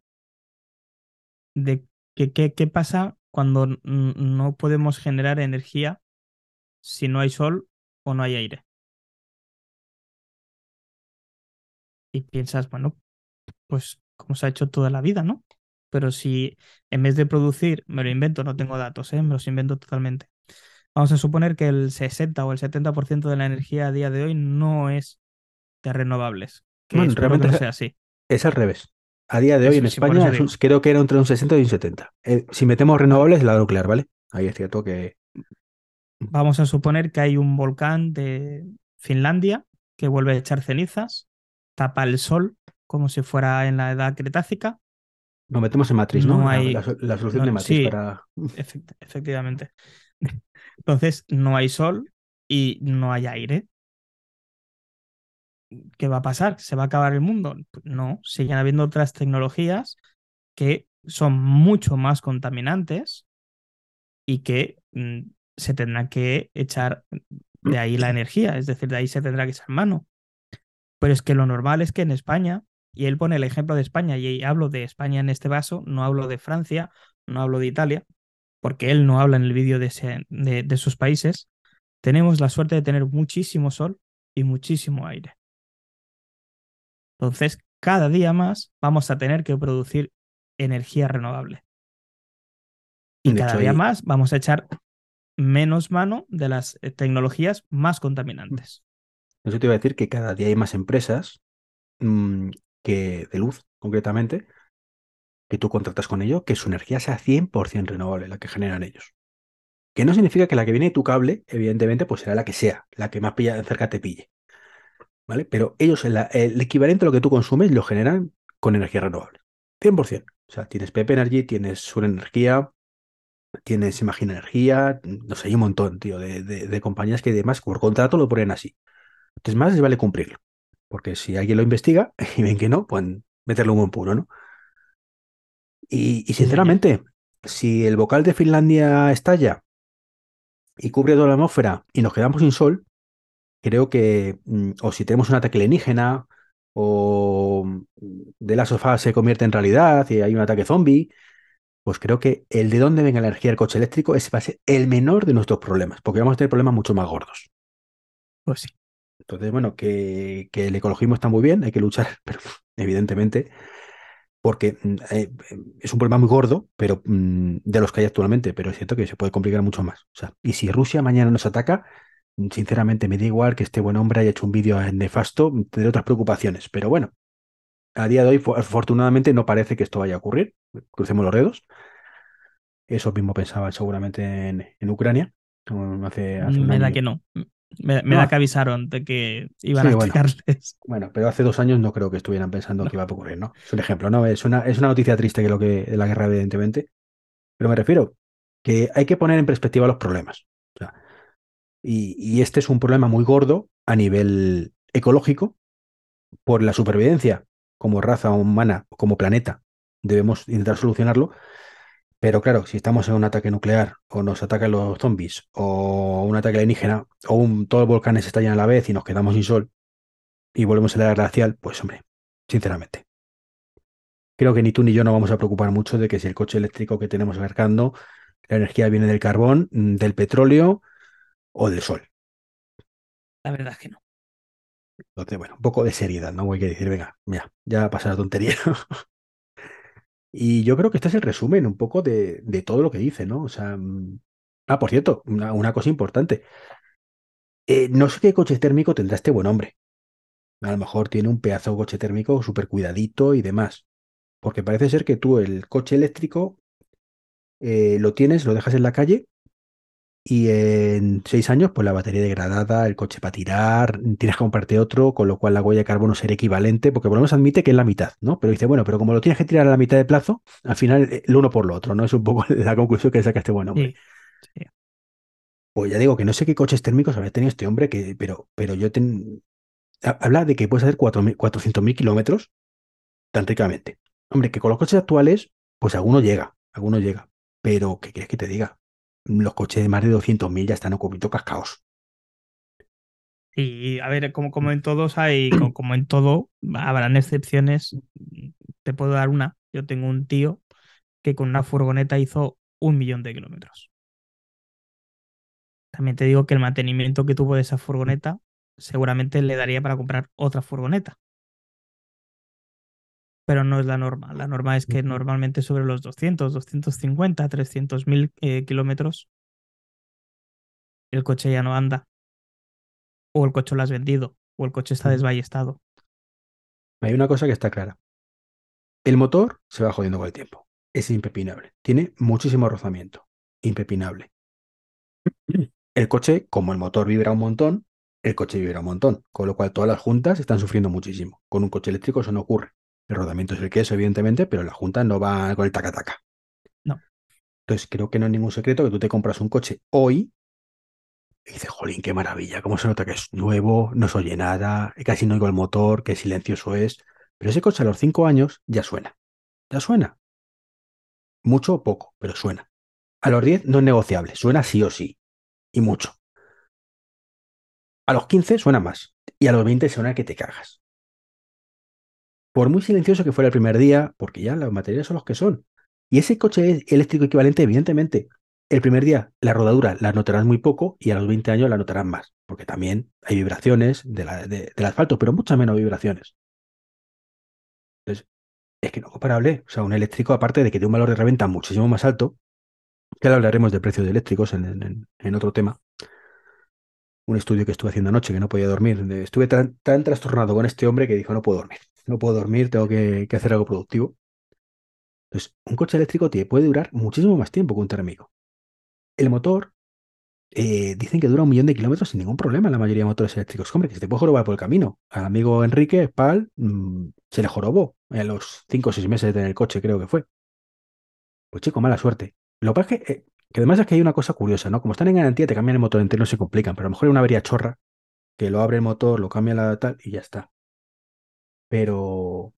de que, qué pasa cuando no podemos generar energía si no hay sol o no hay aire. Y piensas, bueno, pues como se ha hecho toda la vida, ¿no? Pero si en vez de producir, me lo invento, no tengo datos, ¿eh? me los invento totalmente. Vamos a suponer que el 60 o el 70% de la energía a día de hoy no es de renovables. Que bueno, realmente no sea así. Es al revés. A día de hoy en España creo que era entre un 60 y un 70. Eh, si metemos renovables, la nuclear, ¿vale? Ahí es cierto que. Vamos a suponer que hay un volcán de Finlandia que vuelve a echar cenizas, tapa el sol como si fuera en la edad cretácica. Nos metemos en matriz, ¿no? Hay... La, solución de matriz para. efectivamente. Entonces, no hay sol y no hay aire. ¿Qué va a pasar? ¿Se va a acabar el mundo? No, siguen habiendo otras tecnologías que son mucho más contaminantes y que mm, se tendrá que echar de ahí la energía, es decir, de ahí se tendrá que echar mano. Pero es que lo normal es que en España, y él pone el ejemplo de España, y hablo de España en este vaso, no hablo de Francia, no hablo de Italia, porque él no habla en el vídeo de, de, sus países, tenemos la suerte de tener muchísimo sol y muchísimo aire. Entonces, cada día más vamos a tener que producir energía renovable. Y cada día más vamos a echar menos mano de las eh, tecnologías más contaminantes. Eso te iba a decir que cada día hay más empresas mm, que de luz, concretamente, que tú contratas con ello, que su energía sea 100% renovable, la que generan ellos. Que no significa que la que viene de tu cable, evidentemente, pues será la que sea, la que más cerca te pille. ¿Vale? Pero ellos, el, equivalente a lo que tú consumes, lo generan con energía renovable. 100%. O sea, tienes Pepe Energy, tienes Sur Energía, tienes Imagina Energía, no sé, hay un montón, tío, de, compañías que además por contrato lo ponen así. Entonces, más les vale cumplirlo. Porque si alguien lo investiga y ven que no, pueden meterlo en un puro, ¿no? Y, sinceramente, si el vocal de Finlandia estalla y cubre toda la atmósfera y nos quedamos sin sol, creo que, mm, o si tenemos un ataque alienígena, o de la sofá se convierte en realidad y hay un ataque zombie, pues creo que el de dónde venga la energía del coche eléctrico es va a ser el menor de nuestros problemas, porque vamos a tener problemas mucho más gordos. Pues sí. Entonces, bueno, que, que el ecologismo está muy bien, hay que luchar, pero evidentemente porque mm, eh, es un problema muy gordo, pero mm, de los que hay actualmente, pero es cierto que se puede complicar mucho más. O sea, y si Rusia mañana nos ataca, mm, sinceramente me da igual que este buen hombre haya hecho un vídeo nefasto, tendré otras preocupaciones. Pero bueno, a día de hoy, afortunadamente, no parece que esto vaya a ocurrir. Crucemos los dedos. Eso mismo pensaba seguramente en, Ucrania. Hace, me da que no. Me, da que avisaron de que iban a atacarles. Bueno, pero hace dos años no creo que estuvieran pensando que iba a ocurrir, ¿no? Es un ejemplo, ¿no? Es una, es una noticia triste que lo que de la guerra, evidentemente. Pero me refiero que hay que poner en perspectiva los problemas. y, y este es un problema muy gordo a nivel ecológico por la supervivencia como raza humana, como planeta. Debemos intentar solucionarlo, pero claro, si estamos en un ataque nuclear o nos atacan los zombies o un ataque alienígena o un, todos los volcanes estallan a la vez y nos quedamos sin sol y volvemos a la era glacial, pues hombre, sinceramente. Creo que ni tú ni yo nos vamos a preocupar mucho de que si el coche eléctrico que tenemos acercando, la energía viene del carbón, mm, del petróleo o del sol. La verdad es que no. Entonces, bueno, un poco de seriedad, ¿no? Hay que decir, venga, ya, ya pasa la tontería. y yo creo que este es el resumen un poco de, de todo lo que dice, ¿no? O sea, mm, ah, por cierto, una, cosa importante. Eh, no sé qué coche térmico tendrá este buen hombre. A lo mejor tiene un pedazo de coche térmico súper cuidadito y demás. Porque parece ser que tú el coche eléctrico eh, lo tienes, lo dejas en la calle y en seis años, pues la batería degradada, el coche para tirar, tienes que comprarte otro, con lo cual la huella de carbono será equivalente, porque por lo menos admite que es la mitad, ¿no? Pero dice, bueno, pero como lo tienes que tirar a la mitad de plazo, al final eh, el uno por lo otro, ¿no? Es un poco la conclusión que saca este buen hombre. Sí, sí. Pues ya digo que no sé qué coches térmicos habría tenido este hombre, que, pero, pero yo ten... ha- habla de que puedes hacer 4.000 400.000 kilómetros tan ricamente. Hombre, que con los coches actuales, pues alguno llega, alguno llega. Pero, ¿qué quieres que te diga? Los coches de más de 200.000 ya están un poquito cascaos. Y a ver, como, como en todos hay, co- como, en todo, habrán excepciones. Te puedo dar una. Yo tengo un tío que con una furgoneta hizo un millón de kilómetros. También te digo que el mantenimiento que tuvo de esa furgoneta seguramente le daría para comprar otra furgoneta. Pero no es la norma. La norma es que normalmente sobre los 200, 250, 300 mil eh, kilómetros el coche ya no anda. O el coche lo has vendido. O el coche está desballestado. Hay una cosa que está clara. El motor se va jodiendo con el tiempo. Es impepinable. Tiene muchísimo rozamiento. Impepinable. El coche, como el motor vibra un montón, el coche vibra un montón. Con lo cual todas las juntas están sufriendo muchísimo. Con un coche eléctrico eso no ocurre. El rodamiento es el que es, evidentemente, pero la junta no va con el taca-taca. No. Entonces creo que no es ningún secreto que tú te compras un coche hoy y dices, jolín, qué maravilla, cómo se nota que es nuevo, no se oye nada, casi no oigo el motor, qué silencioso es. Pero ese coche a los cinco años ya suena. Ya suena. Mucho o poco, pero suena. A los 10 no es negociable, suena sí o sí. Y mucho. A los 15 suena más. Y a los 20 suena que te cagas. Por muy silencioso que fuera el primer día, porque ya las baterías son los que son. Y ese coche eléctrico equivalente, evidentemente, el primer día la rodadura la notarás muy poco y a los 20 años la notarás más, porque también hay vibraciones del asfalto, pero muchas menos vibraciones. Entonces, es que no comparable. O sea, un eléctrico, aparte de que tiene un valor de reventa muchísimo más alto, que ahora hablaremos de precios de eléctricos en, otro tema. Un estudio que estuve haciendo anoche que no podía dormir. Estuve tan trastornado con este hombre que dijo, no puedo dormir. No puedo dormir, tengo que, hacer algo productivo. Entonces, un coche eléctrico te puede durar muchísimo más tiempo que un térmico. El motor, eh, dicen que dura un millón de kilómetros sin ningún problema en la mayoría de motores eléctricos. Hombre, que se te puede jorobar por el camino. Al amigo Enrique Pal mm, se le jorobó a los 5 o 6 meses de tener el coche, creo que fue. Pues chico, mala suerte. Lo que pasa es que, eh, que además es que hay una cosa curiosa, ¿no? Como están en garantía, te cambian el motor entero, no se complican, pero a lo mejor hay una avería chorra que lo abre el motor, lo cambia la tal y ya está. Pero,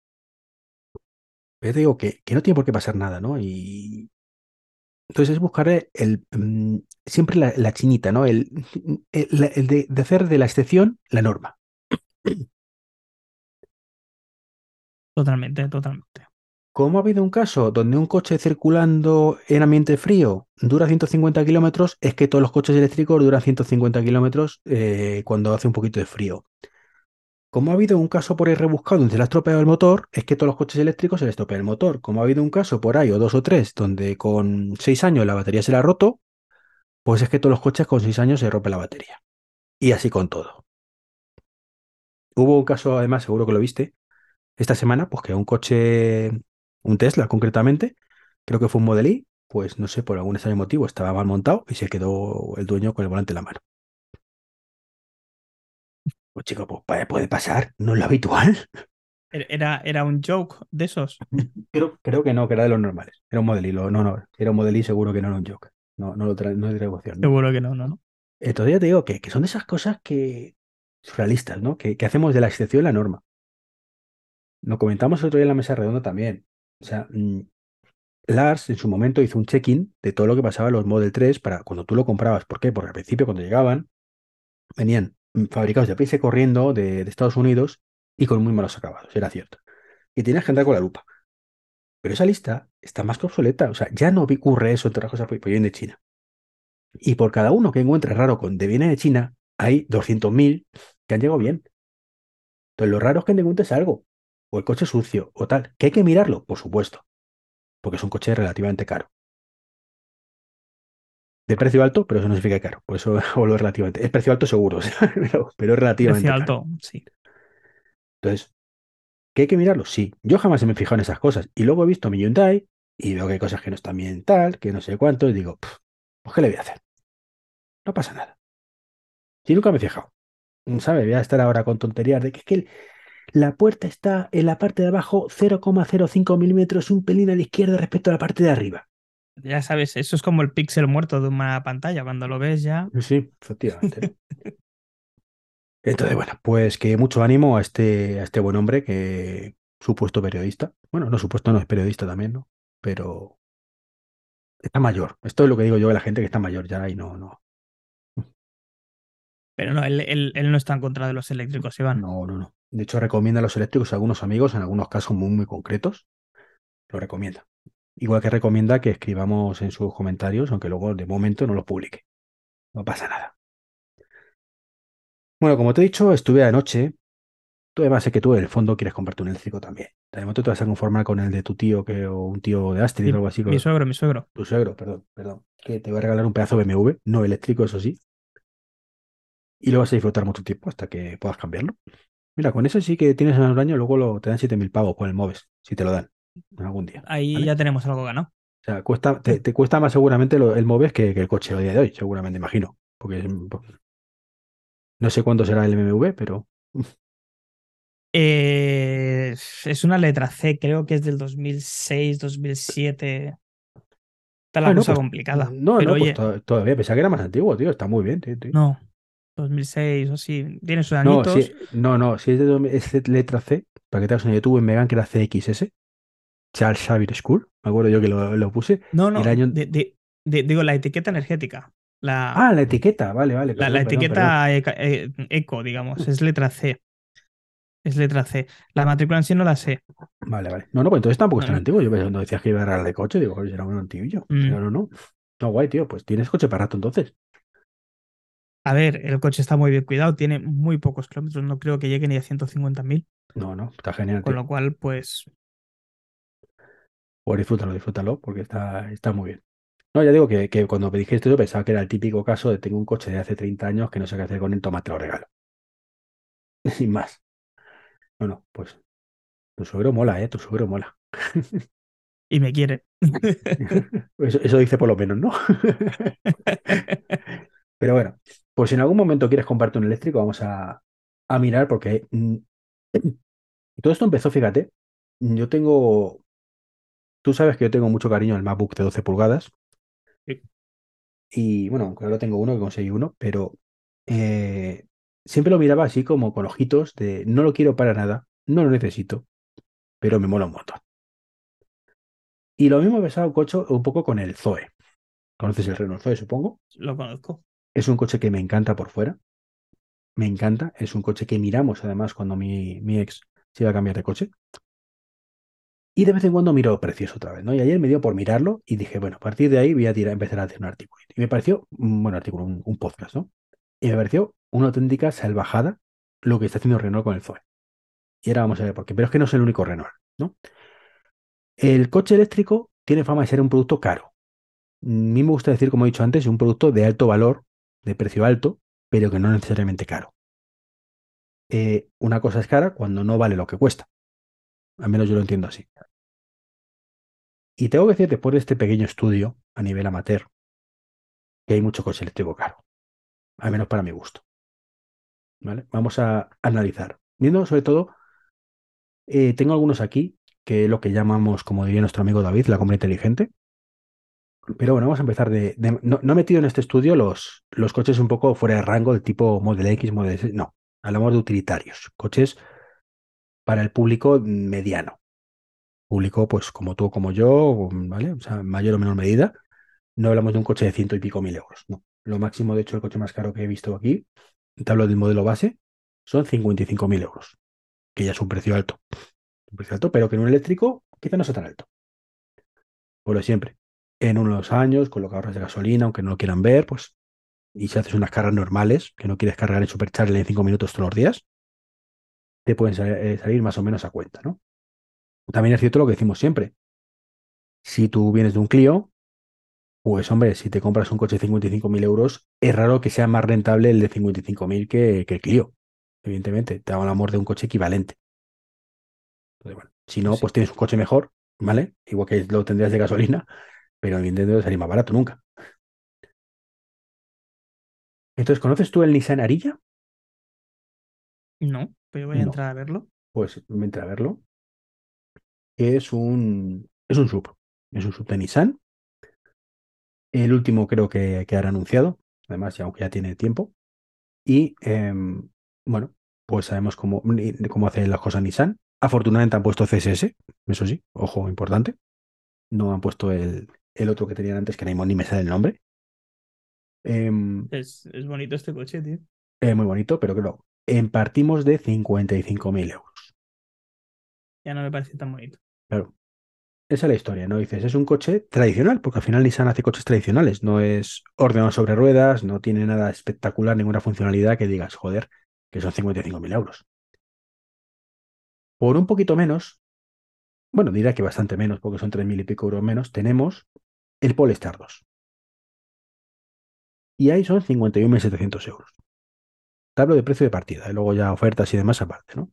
pero te digo que, que no tiene por qué pasar nada, ¿no? Y entonces es buscar el, mm, siempre la, la chinita, ¿no? El, el, la- el de, de hacer de la excepción la norma. Totalmente, totalmente. Como ha habido un caso donde un coche circulando en ambiente frío dura 150 kilómetros, es que todos los coches eléctricos duran 150 kilómetros eh, cuando hace un poquito de frío. Como ha habido un caso por ahí rebuscado donde se le ha estropeado el motor, es que todos los coches eléctricos se les estropea el motor. Como ha habido un caso por ahí, o dos o tres, donde con seis años la batería se le ha roto, pues es que todos los coches con seis años se rompe la batería. Y así con todo. Hubo un caso, además, seguro que lo viste, esta semana, pues que un coche, un Tesla concretamente, creo que fue un Model Y, pues no sé, por algún extraño motivo estaba mal montado y se quedó el dueño con el volante en la mano. Pues chico, pues puede- pasar, no es lo habitual. Era, era un joke de esos. Creo, creo que no, que era de los normales. Era un Model Y, lo- no, no, era un Model Y seguro que no era un Joker. No, no lo trae, no es de devoción, ¿no? Seguro que no, no, no. Entonces ya te digo que, que son de esas cosas que surrealistas, ¿no? Que, que hacemos de la excepción la norma. Lo comentamos el otro día en la mesa redonda también. O sea, mm, Lars en su momento hizo un check-in de todo lo que pasaba en los Model 3 para cuando tú lo comprabas. ¿Por qué? Porque al principio cuando llegaban venían fabricados de prisa corriendo de, de Estados Unidos y con muy malos acabados, era cierto. Y tenías que andar con la lupa. Pero esa lista está más que obsoleta. O sea, ya no ocurre eso entre las cosas porque vienen de China. Y por cada uno que encuentres raro con de viene de China, hay 200.000 que han llegado bien. Entonces, lo raro es que te encuentres algo, o el coche sucio, o tal. ¿Que hay que mirarlo? Por supuesto, porque es un coche relativamente caro. De precio alto, pero eso no significa caro. Por eso hablo relativamente. Es precio alto seguro, pero, pero es relativamente Precio caro. alto, sí. Entonces, ¿que hay que mirarlo? Sí. Yo jamás me he fijado en esas cosas. Y luego he visto mi Hyundai y veo que hay cosas que no están bien tal, que no sé cuánto, y digo, "Pff, pues ¿qué le voy a hacer? No pasa nada. Si nunca me he fijado. ¿Sabes? Voy a estar ahora con tonterías de que es que el- la puerta está en la parte de abajo 0,05 milímetros, un pelín a la izquierda respecto a la parte de arriba. Ya sabes, eso es como el píxel muerto de una pantalla. Cuando lo ves ya. Sí, efectivamente. Entonces, bueno, pues que mucho ánimo a este, a este buen hombre que supuesto periodista. Bueno, no supuesto, no es periodista también, ¿no? Pero está mayor. Esto es lo que digo yo de la gente que está mayor ya y no, no, Pero no, él, él- él no está en contra de los eléctricos, Iván. no, no, no. De hecho, recomienda a los eléctricos a algunos amigos, en algunos casos muy, muy concretos. Lo recomienda. Igual que recomienda que escribamos en sus comentarios, aunque luego de momento no los publique. No pasa nada. Bueno, como te he dicho, estuve anoche. Tú además sé que tú en el fondo quieres comprarte un eléctrico también. De momento te vas a conformar con el de tu tío que, o un tío de Astrid o algo así. Mi con- suegro, mi suegro. Tu suegro, perdón, perdón. Que te voy a regalar un pedazo de BMW, no eléctrico, eso sí. Y lo vas a disfrutar mucho tiempo hasta que puedas cambiarlo. Mira, con eso sí que tienes un año, luego lo, te dan 7.000 pavos con el Moves, si te lo dan algún día. Ahí ¿vale? ya tenemos algo ganado. O sea, cuesta, te, te cuesta más seguramente lo- el Moves que, que el coche a día de hoy, seguramente, imagino. Porque es- no sé cuánto será el BMW, pero Eh, es una letra C, creo que es del 2006, 2007. Está la Bueno, cosa pues, complicada. No, pero no, pues oye, todavía pensaba que era más antiguo, tío. Está muy bien, tío. tío. no, 2006 o así. Tiene sus No, añitos. si, no, no, si es de, es letra C, para que te hagas una idea, yo tuve en Megan que era CXS, Charles Xavier School, me acuerdo yo que lo, lo puse. No, no, el año- de- de- de- digo, la etiqueta energética. La, Ah, la etiqueta, vale, vale. la, perdón, la perdón, etiqueta eh, eco, digamos, es letra C. Es letra C. La matrícula en sí no la sé. Vale, vale. No, no, pues entonces tampoco es tan Vale. antiguo. Yo cuando decías que iba a regalar de coche, digo, "Joder, será un antiguillo. Mm. Pero no, no. No, guay, tío, pues tienes coche para rato entonces. A ver, el coche está muy bien cuidado, tiene muy pocos kilómetros, no creo que llegue ni a 150.000, No, no, está genial, con tío. lo cual, pues, Pues disfrútalo, disfrútalo, porque está, está muy bien. No, ya digo que, que cuando me dijiste yo pensaba que era el típico caso de tengo un coche de hace 30 años que no sé qué hacer con él, toma, te lo regalo. Sin más. No, no, pues tu suegro mola, ¿eh? Tu suegro mola. y me quiere. Eso, eso dice por lo menos, ¿no? Pero bueno, pues si en algún momento quieres comprarte un eléctrico, vamos a, a mirar porque mm, todo esto empezó, fíjate, yo tengo, tú sabes que yo tengo mucho cariño al MacBook de 12 pulgadas. Sí. Y bueno, aunque ahora tengo uno que conseguí uno, pero eh, siempre lo miraba así como con ojitos de no lo quiero para nada, no lo necesito, pero me mola un montón. Y lo mismo he pensado un, coche, un poco con el Zoe. ¿Conoces el Renault Zoe, supongo? Lo conozco. Es un coche que me encanta por fuera. Me encanta. Es un coche que miramos además cuando mi, mi ex se iba a cambiar de coche. Y de vez en cuando miro precios otra vez, ¿no? Y ayer me dio por mirarlo y dije, bueno, a partir de ahí voy a tirar, empezar a hacer un artículo. Y me pareció, un buen artículo, un, un podcast, ¿no? Y me pareció una auténtica salvajada lo que está haciendo Renault con el Zoe. Y ahora vamos a ver por qué. Pero es que no es el único Renault, ¿no? El coche eléctrico tiene fama de ser un producto caro. A mí me gusta decir, como he dicho antes, un producto de alto valor, de precio alto, pero que no necesariamente caro. Eh, una cosa es cara cuando no vale lo que cuesta. Al menos yo lo entiendo así. Y tengo que decir, después de este pequeño estudio a nivel amateur, que hay mucho coche eléctrico caro. Al menos para mi gusto. ¿Vale? Vamos a analizar. Viendo sobre todo, eh, tengo algunos aquí, que es lo que llamamos, como diría nuestro amigo David, la compra inteligente. Pero bueno, vamos a empezar de... no he metido en este estudio los, los coches un poco fuera de rango del tipo Model X, Model S. No, hablamos de utilitarios. Coches para el público mediano. Público, pues como tú, como yo, ¿vale? O sea, en mayor o menor medida. No hablamos de un coche de ciento y pico mil euros. No. Lo máximo, de hecho, el coche más caro que he visto aquí, te hablo del modelo base, son 55.000 euros. Que ya es un precio alto. Un precio alto, pero que en un eléctrico quizá no sea tan alto. Por lo siempre en unos años, con lo que ahorras de gasolina, aunque no lo quieran ver, pues, y si haces unas cargas normales, que no quieres cargar el supercharger en cinco minutos todos los días, te pueden eh, salir más o menos a cuenta, ¿no? También es cierto lo que decimos siempre. Si tú vienes de un Clio, pues hombre, si te compras un coche de 55.000 euros, es raro que sea más rentable el de 55.000 que, que el Clio. Evidentemente, te da el amor de un coche equivalente. Entonces, bueno, si no, pues tienes un coche mejor, ¿vale? Igual que lo tendrías de gasolina, pero evidentemente salir más barato nunca. Entonces, ¿conoces tú el Nissan Arilla? No, pero voy a No. entrar a verlo. Pues vente a verlo. Es un, es un sub. Es un sub de Nissan. El último creo que, que han anunciado. Además, ya, aunque ya tiene tiempo. Y em, bueno, pues sabemos cómo, cómo hace las cosas Nissan. Afortunadamente han puesto CSS. Eso sí, ojo, importante. No han puesto el, el otro que tenían antes, que mismo ni me sale el nombre. Em, Es, es bonito este coche, tío. eh, muy bonito, pero claro, en partimos de 55.000 euros. Ya no me parece tan bonito. Claro. Esa es la historia, ¿no? Dices, es un coche tradicional, porque al final Nissan hace coches tradicionales, no es ordenado sobre ruedas, no tiene nada espectacular, ninguna funcionalidad que digas, joder, que son 55.000 euros. Por un poquito menos, bueno, dirá que bastante menos, porque son 3.000 y pico euros menos, tenemos el Polestar 2. Y ahí son 51.700 euros. Te hablo de precio de partida, y luego ya ofertas y demás aparte, ¿no?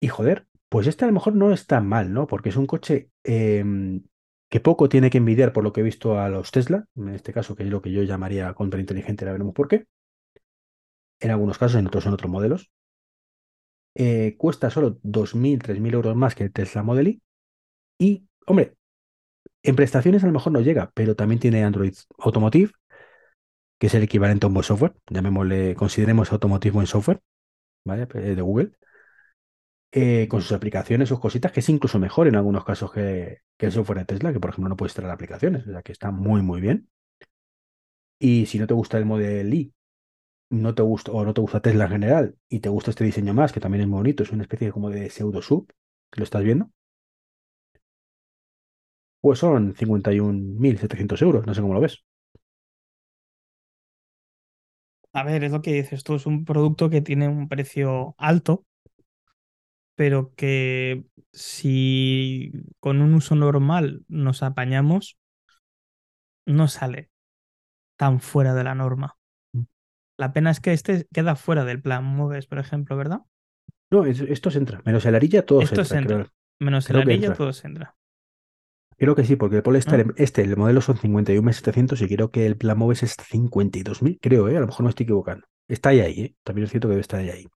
Y joder, pues este a lo mejor no es tan mal, ¿no? Porque es un coche em, que poco tiene que envidiar por lo que he visto a los Tesla, en este caso que es lo que yo llamaría contrainteligente, ya veremos por qué. En algunos casos, en otros son otros modelos. Eh, cuesta solo 2.000, 3.000 euros más que el Tesla Model Y. Y, hombre, en prestaciones a lo mejor no llega, pero también tiene Android Automotive, que es el equivalente a un buen software. Llamémosle, consideremos Automotive buen software, ¿vale? Eh, De Google. Eh, con sus aplicaciones, sus cositas, que es incluso mejor en algunos casos que, el software de Tesla, que por ejemplo no puedes instalar aplicaciones, o sea que está muy, muy bien. Y si no te gusta el Model Y, no te gusta, o no te gusta Tesla en general, y te gusta este diseño más, que también es muy bonito, es una especie como de pseudo sub, lo estás viendo, pues son 51.700 euros, no sé cómo lo ves. A ver, es lo que dices tú, es un producto que tiene un precio alto, pero que si con un uso normal nos apañamos, no sale tan fuera de la norma. Mm. La pena es que este queda fuera del plan Moves, por ejemplo, ¿verdad? No, es- estos entran, menos el Arilla, todos Estos entran, entran. Menos Creo el que anillo, entra. Creo que sí, porque el Polestar, ¿No? este, el modelo son 51.700 y creo que el Plan Moves es 52.000, creo, ¿eh? A lo mejor me estoy equivocando. Está ahí, ahí, ¿eh? También es cierto que debe estar ahí, ahí.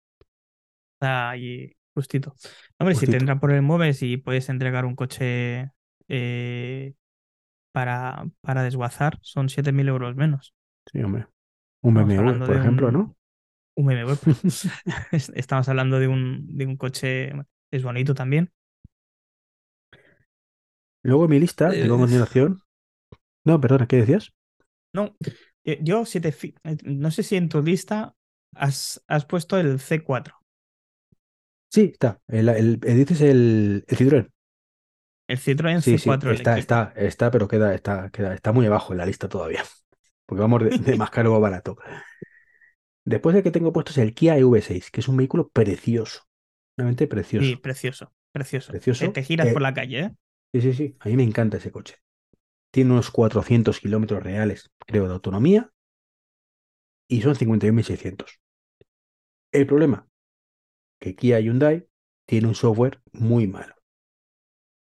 Está ahí justito. Hombre, si te Justito. entra por el Moves y puedes entregar un coche eh, para, para desguazar, son 7.000 euros menos. Sí, hombre. Un BMW, por ejemplo, un- ¿no? Un BMW. pues. Es- Estamos hablando de un, de un coche, es bonito también. Luego en mi lista, Eh, a continuación. No, perdona, ¿qué decías? No, yo, yo si te fi- no sé si en tu lista has, has puesto el C4, Sí, está. El, el- el- dices el, el Citroën. el Citroën Sí, sí, C4 está, está, está, pero queda, está, queda, está muy abajo en la lista todavía. Porque vamos de, de más caro a barato. Después el que tengo puesto es el Kia EV6, que es un vehículo precioso. Realmente precioso. Sí, precioso, precioso. Precioso. Te, te giras Eh, por la calle, ¿eh? Sí, sí, sí. A mí me encanta ese coche. Tiene unos 400 kilómetros reales, creo, de autonomía. Y son 51.600. El problema, que Kia Hyundai tiene un software muy malo.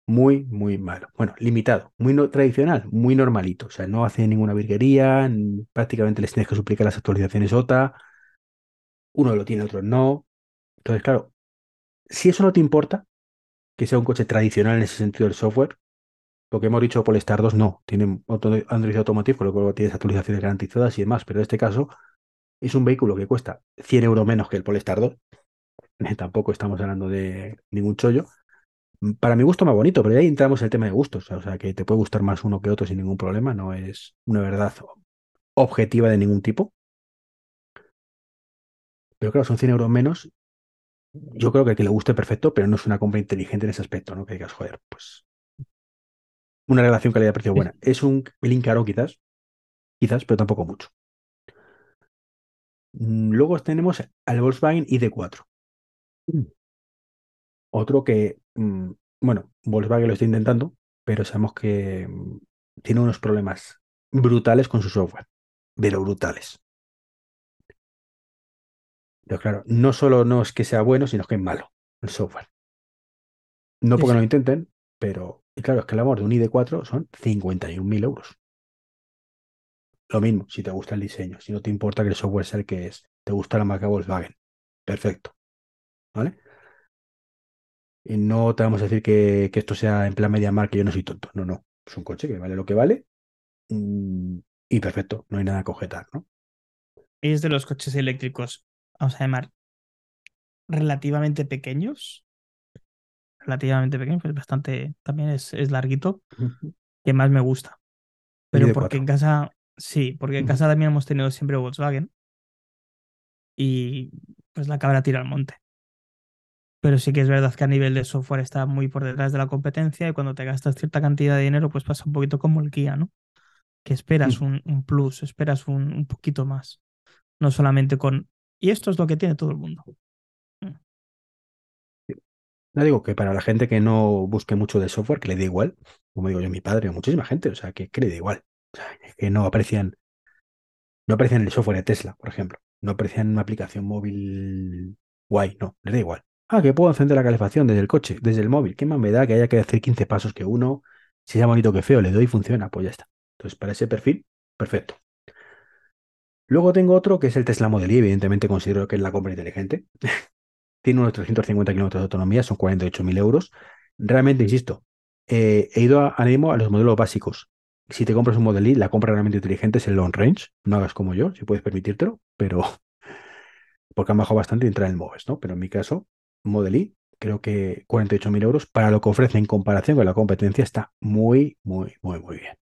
Muy, muy malo. Bueno, limitado. Muy no- tradicional, muy normalito. O sea, no hace ninguna virguería. Prácticamente les tienes que suplicar las actualizaciones OTA. Uno lo tiene, otro no. Entonces, claro, si eso no te importa, que sea un coche tradicional en ese sentido del software, lo que hemos dicho Polestar 2 no, tiene Android Automotive, con lo cual tienes actualizaciones garantizadas y demás, pero en este caso es un vehículo que cuesta 100 euros menos que el Polestar 2, eh, tampoco estamos hablando de ningún chollo. Para mi gusto más bonito, pero ahí entramos en el tema de gustos, o sea que te puede gustar más uno que otro sin ningún problema, no es una verdad objetiva de ningún tipo. Pero claro, son 100 euros menos. Yo creo que a que le guste perfecto, pero no es una compra inteligente en ese aspecto, ¿no? Que digas, joder, pues una relación calidad-precio buena. Es un pelín caro quizás, quizás, pero tampoco mucho. Mm, Luego tenemos al Volkswagen ID4. Otro que, mm, bueno, Volkswagen lo está intentando, pero sabemos que mm, tiene unos problemas brutales con su software, pero brutales. Pero claro, no solo no es que sea bueno, sino que es malo el software. No Sí, porque no lo intenten, pero y claro, es que el amor de un ID4 son 51.000 euros. Lo mismo, si te gusta el diseño, si no te importa que el software sea el que es, te gusta la marca Volkswagen, perfecto. ¿Vale? Y no te vamos a decir que, que esto sea en plan media marca, que yo no soy tonto. No, no. Es un coche que vale lo que vale mm, y perfecto, no hay nada que objetar, ¿no? Y es de los coches eléctricos, vamos a llamar, relativamente pequeños. Relativamente pequeños, pues bastante, también es, es larguito, que más me gusta. Pero ID4. porque en casa, sí, porque en casa también hemos tenido siempre Volkswagen. Y pues la cabra tira al monte. Pero sí que es verdad que a nivel de software está muy por detrás de la competencia y cuando te gastas cierta cantidad de dinero, pues pasa un poquito como el Kia, ¿no? Que esperas Mm. un, un plus, esperas un, un poquito más. No solamente con... Y esto es lo que tiene todo el mundo. No digo que para la gente que no busque mucho de software, que le dé igual, como digo yo, mi padre o muchísima gente, o sea, que, que le da igual. O sea, que no aprecian, no aprecian el software de Tesla, por ejemplo. No aprecian una aplicación móvil guay, no, les da igual. Ah, que puedo encender la calefacción desde el coche, desde el móvil. ¿Qué más me da que haya que hacer 15 pasos que uno? Si sea bonito que feo, le doy y funciona, pues ya está. Entonces, para ese perfil, perfecto. Luego tengo otro que es el Tesla Model Y, evidentemente considero que es la compra inteligente. Tiene unos 350 kilómetros de autonomía, son 48.000 euros. Realmente, insisto, eh, he ido a, animo a los modelos básicos. Si te compras un Model Y, la compra realmente inteligente es el Long Range. No hagas como yo, si puedes permitírtelo, pero porque han bajado bastante y entra en el MOVES, ¿no? Pero en mi caso, Model Y, creo que 48.000 euros para lo que ofrece en comparación con la competencia está muy, muy, muy, muy bien.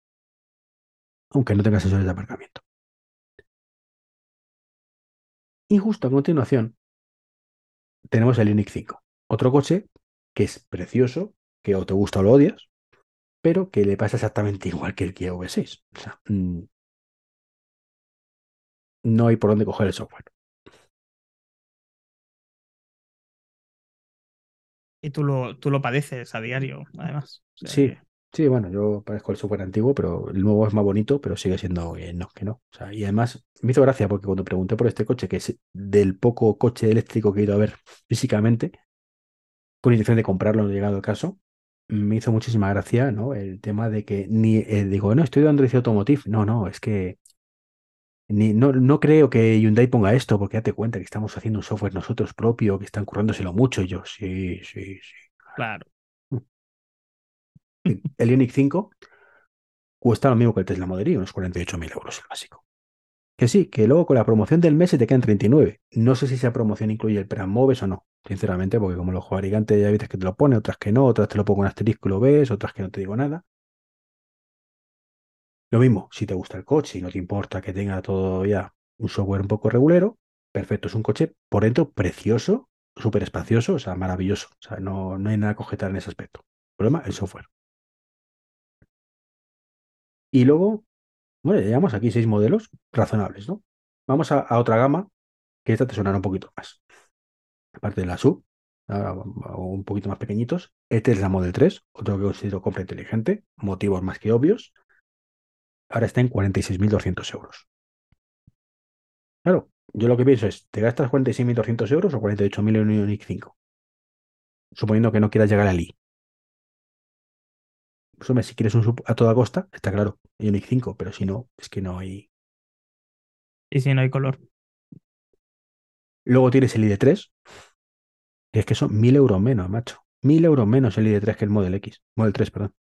Aunque no tenga sensores de aparcamiento. Y justo a continuación tenemos el Ioniq 5, otro coche que es precioso, que o te gusta o lo odias, pero que le pasa exactamente igual que el Kia V6. O sea, mm, no hay por dónde coger el software. Y tú lo, tú lo padeces a diario, además. O sea Sí, que- sí, bueno, yo parezco el software antiguo, pero el nuevo es más bonito, pero sigue siendo que no, que no. O sea, y además me hizo gracia porque cuando pregunté por este coche, que es del poco coche eléctrico que he ido a ver físicamente, con intención de comprarlo, no ha llegado el caso, me hizo muchísima gracia, ¿no? El tema de que ni eh, digo, no, estoy de Android Automotive. No, no, es que ni, no, no creo que Hyundai ponga esto, porque date cuenta que estamos haciendo un software nosotros propio, que están currándoselo mucho. Y yo, sí, sí, sí. claro. El Ioniq 5 cuesta lo mismo que el Tesla Model Y, unos 48.000 euros el básico. Que sí, que luego con la promoción del mes se te quedan 39. No sé si esa promoción incluye el Plan Moves o no, sinceramente, porque como los fabricantes ya veces que te lo pone, otras que no, otras te lo pongo en asterisco y lo ves, otras que no te digo nada. Lo mismo, si te gusta el coche y no te importa que tenga todo ya un software un poco regulero, perfecto, es un coche por dentro precioso, súper espacioso, o sea, maravilloso. O sea, no, no hay nada que objetar en ese aspecto. Problema, el software. Y luego, bueno, llevamos aquí seis modelos razonables, ¿no? Vamos a, otra gama, que esta te sonará un poquito más. Aparte de la sub, un poquito más pequeñitos. Este es la Model 3, otro que considero compra inteligente, motivos más que obvios. Ahora está en 46.200 euros. Claro, yo lo que pienso es, ¿te gastas 46.200 euros o 48.000 en un Ioniq 5? Suponiendo que no quieras llegar al I. Si quieres un sub a toda costa, está claro, Ioniq 5, pero si no, es que no hay... Y si no hay color. Luego tienes el ID3, que es que son 1.000 euros menos, macho. 1.000 euros menos el ID3 que el Model X. Model 3, perdón.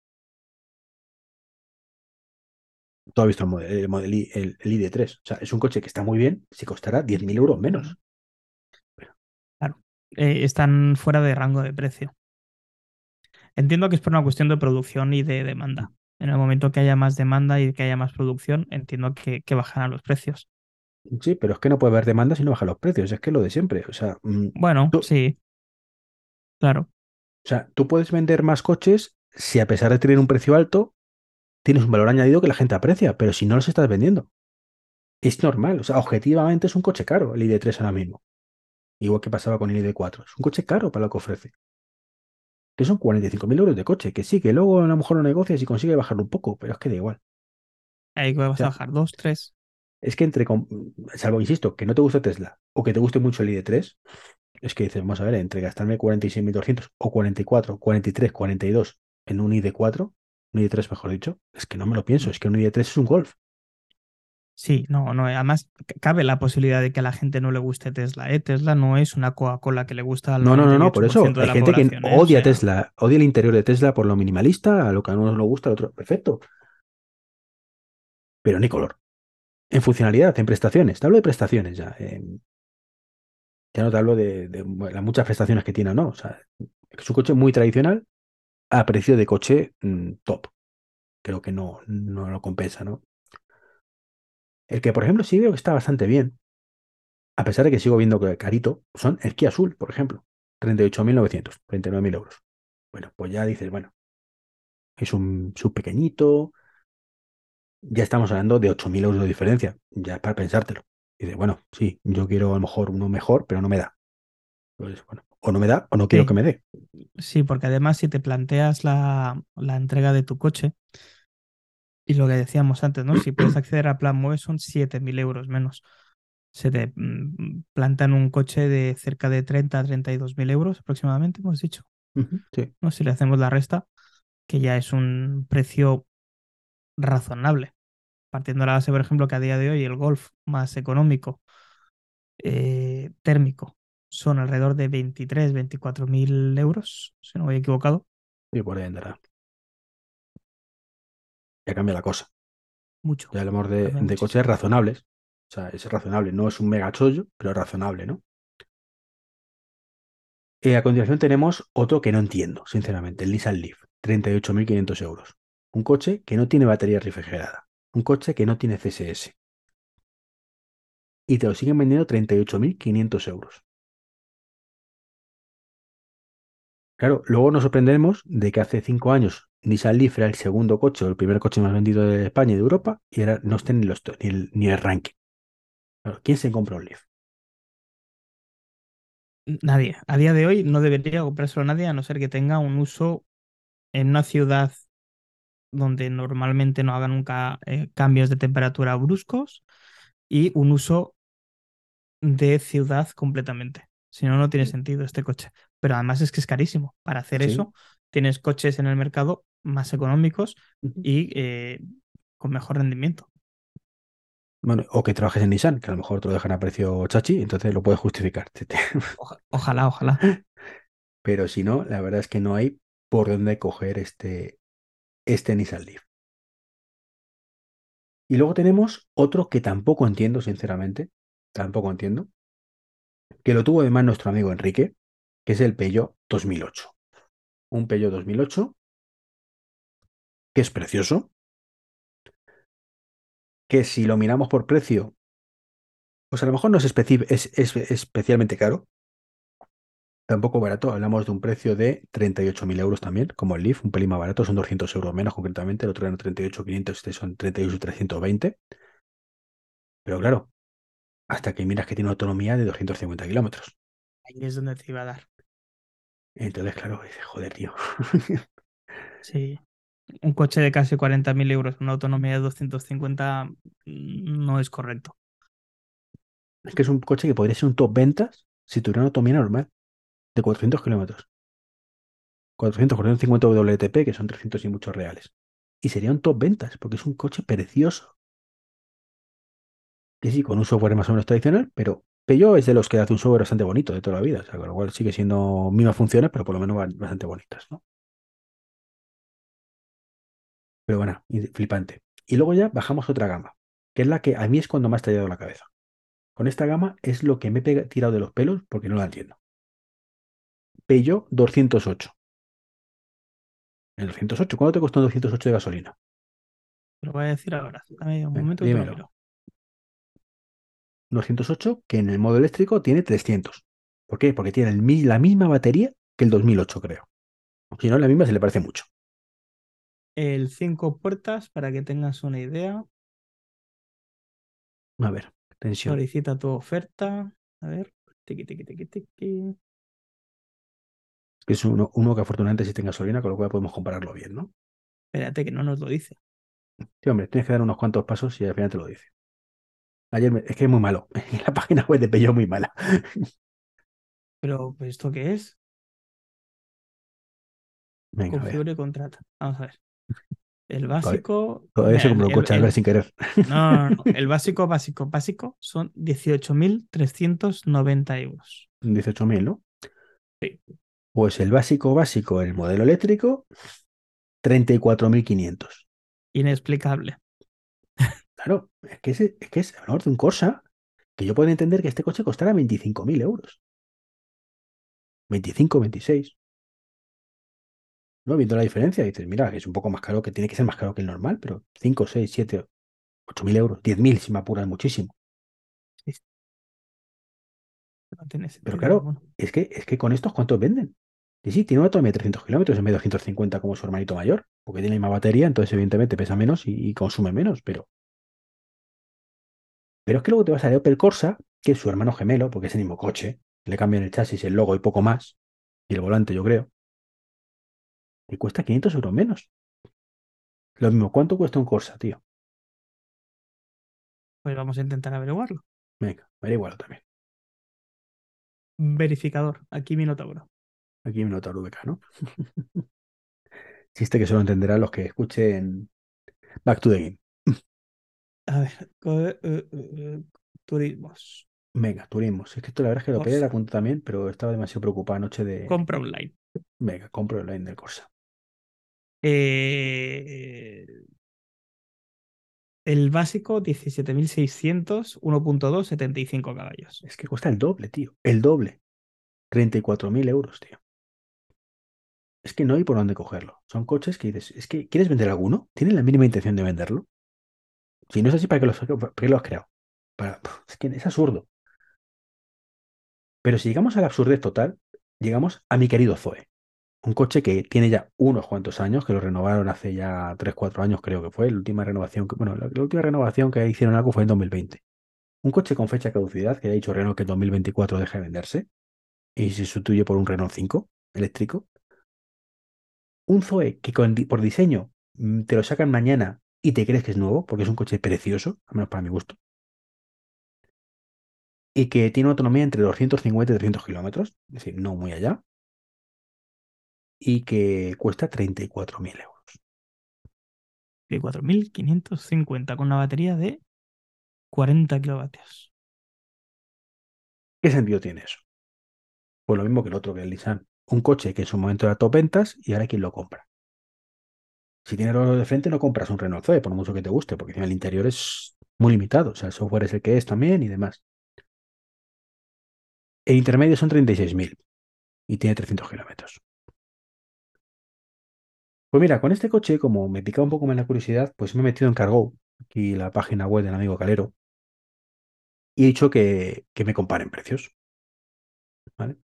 Tú has visto el Model, el Model el, el ID3. O sea, es un coche que está muy bien, si costará 10.000 euros menos. Claro. Eh, están fuera de rango de precio. Entiendo que es por una cuestión de producción y de demanda. En el momento que haya más demanda y que haya más producción, entiendo que, que bajarán los precios. Sí, pero es que no puede haber demanda si no bajan los precios. Es que es lo de siempre. O sea, mm, Bueno, tú, sí. Claro. o sea, tú puedes vender más coches si a pesar de tener un precio alto, tienes un valor añadido que la gente aprecia, pero si no los estás vendiendo. Es normal. O sea, objetivamente es un coche caro el ID3 ahora mismo. Igual que pasaba con el ID4. Es un coche caro para lo que ofrece. Que son 45.000 euros de coche. Que sí, que luego a lo mejor lo negocias y consigue bajarlo un poco, pero es que da igual. Ahí vas sea, a bajar dos, tres. Es que entre, salvo, insisto, que no te guste Tesla o que te guste mucho el ID3, es que dices, vamos a ver, entre gastarme 46.200 o 44, 43, 42 en un ID4, un ID3 mejor dicho, es que no me lo pienso, es que un ID3 es un Golf. Sí, no, no. Además, c- cabe la posibilidad de que a la gente no le guste Tesla. ¿eh? Tesla no es una Coca-Cola que le gusta al No, no, no, no, por eso 98% de hay la gente que ¿eh? O odia sea, Tesla, odia el interior de Tesla por lo minimalista, a lo que a uno no le gusta, al otro, perfecto. Pero ni color. En funcionalidad, en prestaciones, te hablo de prestaciones ya. ya no te hablo de, de las muchas prestaciones que tiene o no. O sea, es un coche muy tradicional a precio de coche mm, top. Creo que no, no lo compensa, ¿no? El que, por ejemplo, sí veo que está bastante bien, a pesar de que sigo viendo que carito, son el Kia Azul, por ejemplo. 38.900, 39.000 euros. Bueno, pues ya dices, bueno, es un sub pequeñito, ya estamos hablando de 8.000 euros de diferencia, ya es para pensártelo. Y dices, bueno, sí, yo quiero a lo mejor uno mejor, pero no me da. Pues, bueno, o no me da o no quiero Sí. que me dé. Sí, porque además si te planteas la, la entrega de tu coche, y lo que decíamos antes, ¿no? Si puedes acceder a Plan MOVE son 7.000 euros menos. Se te mm, plantan un coche de cerca de 30 a 32.000 euros aproximadamente, hemos dicho. Sí, ¿no? Si le hacemos la resta, que ya es un precio razonable. Partiendo de la base, por ejemplo, que a día de hoy el Golf más económico eh, térmico son alrededor de 23, 24 mil euros, si no voy equivocado. y por ahí andará. Ya cambia la cosa. Mucho. Ya hablamos de, de coches razonables. O sea, es razonable. No es un mega chollo, pero es razonable, ¿no? Eh, a continuación tenemos otro que no entiendo, sinceramente, el Nissan Leaf, 38.500 euros. Un coche que no tiene batería refrigerada. Un coche que no tiene CSS. Y te lo siguen vendiendo 38.500 euros. Claro, luego nos sorprendemos de que hace cinco años Nissan Leaf era el segundo coche o el primer coche más vendido de España y de Europa y ahora no está ni, los, ni, el, ni el ranking. ¿Quién se compra un Leaf? Nadie. A día de hoy no debería comprárselo nadie a no ser que tenga un uso en una ciudad donde normalmente no haga nunca eh, cambios de temperatura bruscos y un uso de ciudad completamente. Si no, no tiene sentido este coche. Pero además es que es carísimo. Para hacer Sí. eso, tienes coches en el mercado más económicos y eh, con mejor rendimiento. Bueno, o que trabajes en Nissan, que a lo mejor te lo dejan a precio chachi, entonces lo puedes justificar. Oja- ojalá, ojalá. Pero si no, la verdad es que no hay por dónde coger este, este Nissan Leaf. Y luego tenemos otro que tampoco entiendo, sinceramente, tampoco entiendo, que lo tuvo además nuestro amigo Enrique, que es el Peugeot 2008. Un Peugeot 2008 que es precioso, que si lo miramos por precio, pues a lo mejor no es, especi- es- es especialmente caro, tampoco barato, hablamos de un precio de 38.000 euros también, como el Leaf, un pelín más barato, son 200 euros menos concretamente, el otro era 38.500, este son 38.320. Pero claro, hasta que miras que tiene una autonomía de 250 kilómetros. Ahí es donde te iba a dar. Entonces, claro, dices, joder, tío. Sí. Un coche de casi 40.000 euros, una autonomía de 250 mm, no es correcto. es que es un coche que podría ser un top ventas si tuviera una autonomía normal, de 400 kilómetros. 400, 450 WLTP, que son 300 y muchos reales. Y sería un top ventas, porque es un coche precioso. Que sí, con un software más o menos tradicional, pero Peugeot es de los que hace un software bastante bonito de toda la vida, o sea, con lo cual sigue siendo mismas funciones, pero por lo menos ba- bastante bonitas, ¿no? Pero bueno, flipante. Y luego ya bajamos otra gama, que es la que a mí es cuando me ha estallado la cabeza. Con esta gama es lo que me he tirado de los pelos porque no la entiendo. Peugeot 208. El 208, ¿cuánto te costó un 208 de gasolina? Lo voy a decir ahora. Dame un momento que te lo dímelo. miro. 208 que en el modo eléctrico tiene 300. ¿Por qué? Porque tiene el la misma batería que el 2008, creo. Si no, la misma se le parece mucho. El cinco puertas, para que tengas una idea. A ver, tensión. Solicita tu oferta. A ver. Tiqui, tiqui, tiqui, tiqui. Que es uno, uno que afortunadamente sí tenga gasolina, con lo cual podemos compararlo bien, ¿no? Espérate que no nos lo dice. Sí, hombre, tienes que dar unos cuantos pasos y al final te lo dice. Ayer me- es que es muy malo. La página web de Peugeot es muy mala. Pero, ¿pues ¿esto qué es? Venga. Configure y contrata. Vamos a ver. El básico. Todavía se Mira, compró un el- el- sin querer. No, no, no. El básico, básico, básico son 18.390 euros. 18.000, ¿no? Sí. Pues el básico básico, el modelo eléctrico, 34.500. Inexplicable. Claro, es que es, es que es hablamos de un Corsa que yo puedo entender que este coche costará 25.000 euros. 25, 26. ¿No? Viendo la diferencia, dices, mira, que es un poco más caro, que tiene que ser más caro que el normal, pero 5, 6, 7, 8.000 euros, 10.000 si me apuras muchísimo. No tiene sentido. Pero claro, es que, es que con estos, ¿cuántos venden? Y sí, tiene una autonomía de 300 kilómetros en vez de 250 como su hermanito mayor, porque tiene la misma batería, entonces evidentemente pesa menos y, y consume menos, pero... Pero es que luego te vas a Opel Corsa, que es su hermano gemelo, porque es el mismo coche, le cambian el chasis, el logo y poco más, y el volante yo creo, y cuesta 500 euros menos. Lo mismo, ¿cuánto cuesta un Corsa, tío? Pues vamos a intentar averiguarlo. Venga, averigualo también. Verificador. Aquí Minotauro. Aquí me nota VK, ¿no? Chiste que solo entenderán los que escuchen Back to the Game. A ver. eh, eh, eh, turismos. Venga, turismos. Es que esto la verdad es que lo pedí la también, pero estaba demasiado preocupado anoche de. Compra online. Venga, compro el line del Corsa. Eh, el básico 17.600, 1.2, 75 caballos. Es que cuesta el doble, tío. El doble. 34.000 euros, tío. Es que no hay por dónde cogerlo. Son coches que dices, es que ¿quieres vender alguno? ¿Tienes la mínima intención de venderlo? Si no es así, ¿para qué, los, para qué lo has creado? Es que es absurdo. Pero si llegamos a la absurdez total, llegamos a mi querido Zoe. Un coche que tiene ya unos cuantos años, que lo renovaron hace ya 3, 4 años creo que fue. La última renovación, que, bueno, la, última renovación que hicieron algo fue en 2020. Un coche con fecha de caducidad, que ha dicho Renault que en 2024 deja de venderse y se sustituye por un Renault 5 eléctrico. Un Zoe que por diseño mm, te lo sacan mañana y te crees que es nuevo, porque es un coche precioso, al menos para mi gusto. Y que tiene una autonomía entre 250 y 300 kilómetros, es decir, no muy allá. Y que cuesta 34.000 euros. De 4.550 con una batería de 40 kilovatios. ¿Qué sentido tiene eso? Pues lo mismo que el otro, que el Nissan. Un coche que en su momento era top ventas y ahora quién lo compra. Si tienes los de frente, no compras un Renault Zoe, por mucho que te guste, porque el interior es muy limitado. O sea, el software es el que es también y demás. El intermedio son 36.000 y tiene 300 kilómetros. Pues mira, con este coche, como me picaba un poco más la curiosidad, pues me he metido en Cargo, aquí la página web del amigo Calero, y he dicho que, que me comparen precios. ¿Vale?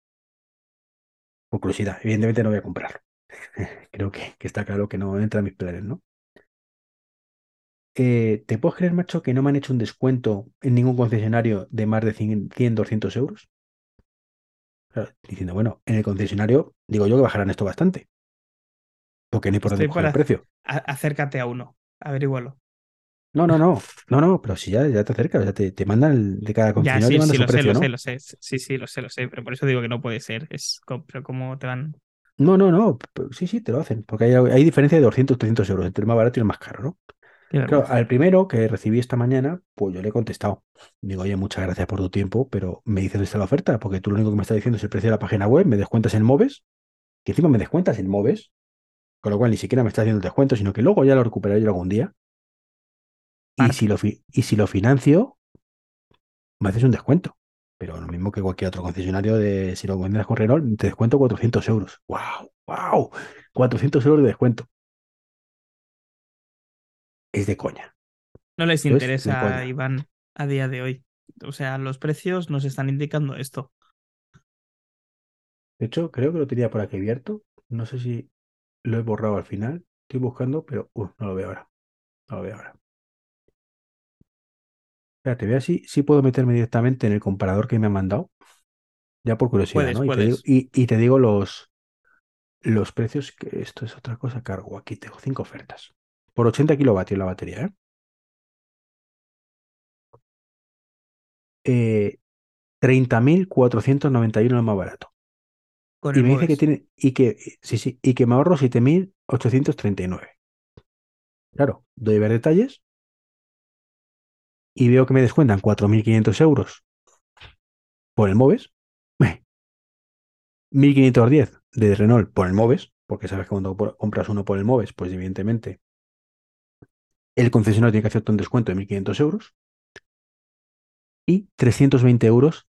Por curiosidad, evidentemente no voy a comprarlo. Creo que, que está claro que no entra en mis planes, ¿no? Eh, ¿te puedes creer, macho, que no me han hecho un descuento en ningún concesionario de más de 100, 100 200 euros? Diciendo, bueno, en el concesionario digo yo que bajarán esto bastante. Porque ni por Estoy coger el para- precio. A- acércate a uno. Averígualo. No, no, no, no, no, pero si ya, ya te acercas, ya te, te mandan el, de cada Ya, concesionario sí, sí, lo sé, lo ¿no? sé, lo sé. Sí, sí, lo sé, lo sé. Pero por eso digo que no puede ser. Es, co- pero ¿cómo te van? No, no, no, sí, sí, te lo hacen, porque hay, hay diferencia de 200, 300 euros entre el más barato y el más caro, ¿no? Claro, al primero que recibí esta mañana, pues yo le he contestado. Digo, oye, muchas gracias por tu tiempo, pero me dices dónde está la oferta, porque tú lo único que me estás diciendo es el precio de la página web, me descuentas en Moves, que encima me descuentas en Moves, con lo cual ni siquiera me estás haciendo el descuento, sino que luego ya lo recuperaré yo algún día. Y si lo, y si lo financio, me haces un descuento. Pero lo mismo que cualquier otro concesionario de si lo vendes con Renault, te descuento 400 euros. ¡Wow! ¡Wow! 400 euros de descuento. Es de coña. No les interesa. Iván, a día de hoy. O sea, los precios nos están indicando esto. De hecho, creo que lo tenía por aquí abierto. No sé si lo he borrado al final. Estoy buscando, pero uh, no lo veo ahora. No lo veo ahora. Espérate, voy a ver si, si puedo meterme directamente en el comparador que me han mandado. Ya por curiosidad, Puedes, ¿no? Y te, puedes. digo, y, y te digo los, los precios, que esto es otra cosa. Cargo, aquí tengo cinco ofertas. Por 80 kilovatios la batería, ¿eh? eh 30.491 es más barato. Con Y me dice que tiene, y que, sí, sí, y que me ahorro 7.839. Claro, doy a ver detalles y veo que me descuentan 4.500 euros por el Moves, 1.510 de Renault por el Moves, porque sabes que cuando compras uno por el Moves, pues evidentemente el concesionario tiene que hacerte un descuento de 1.500 euros y 320 euros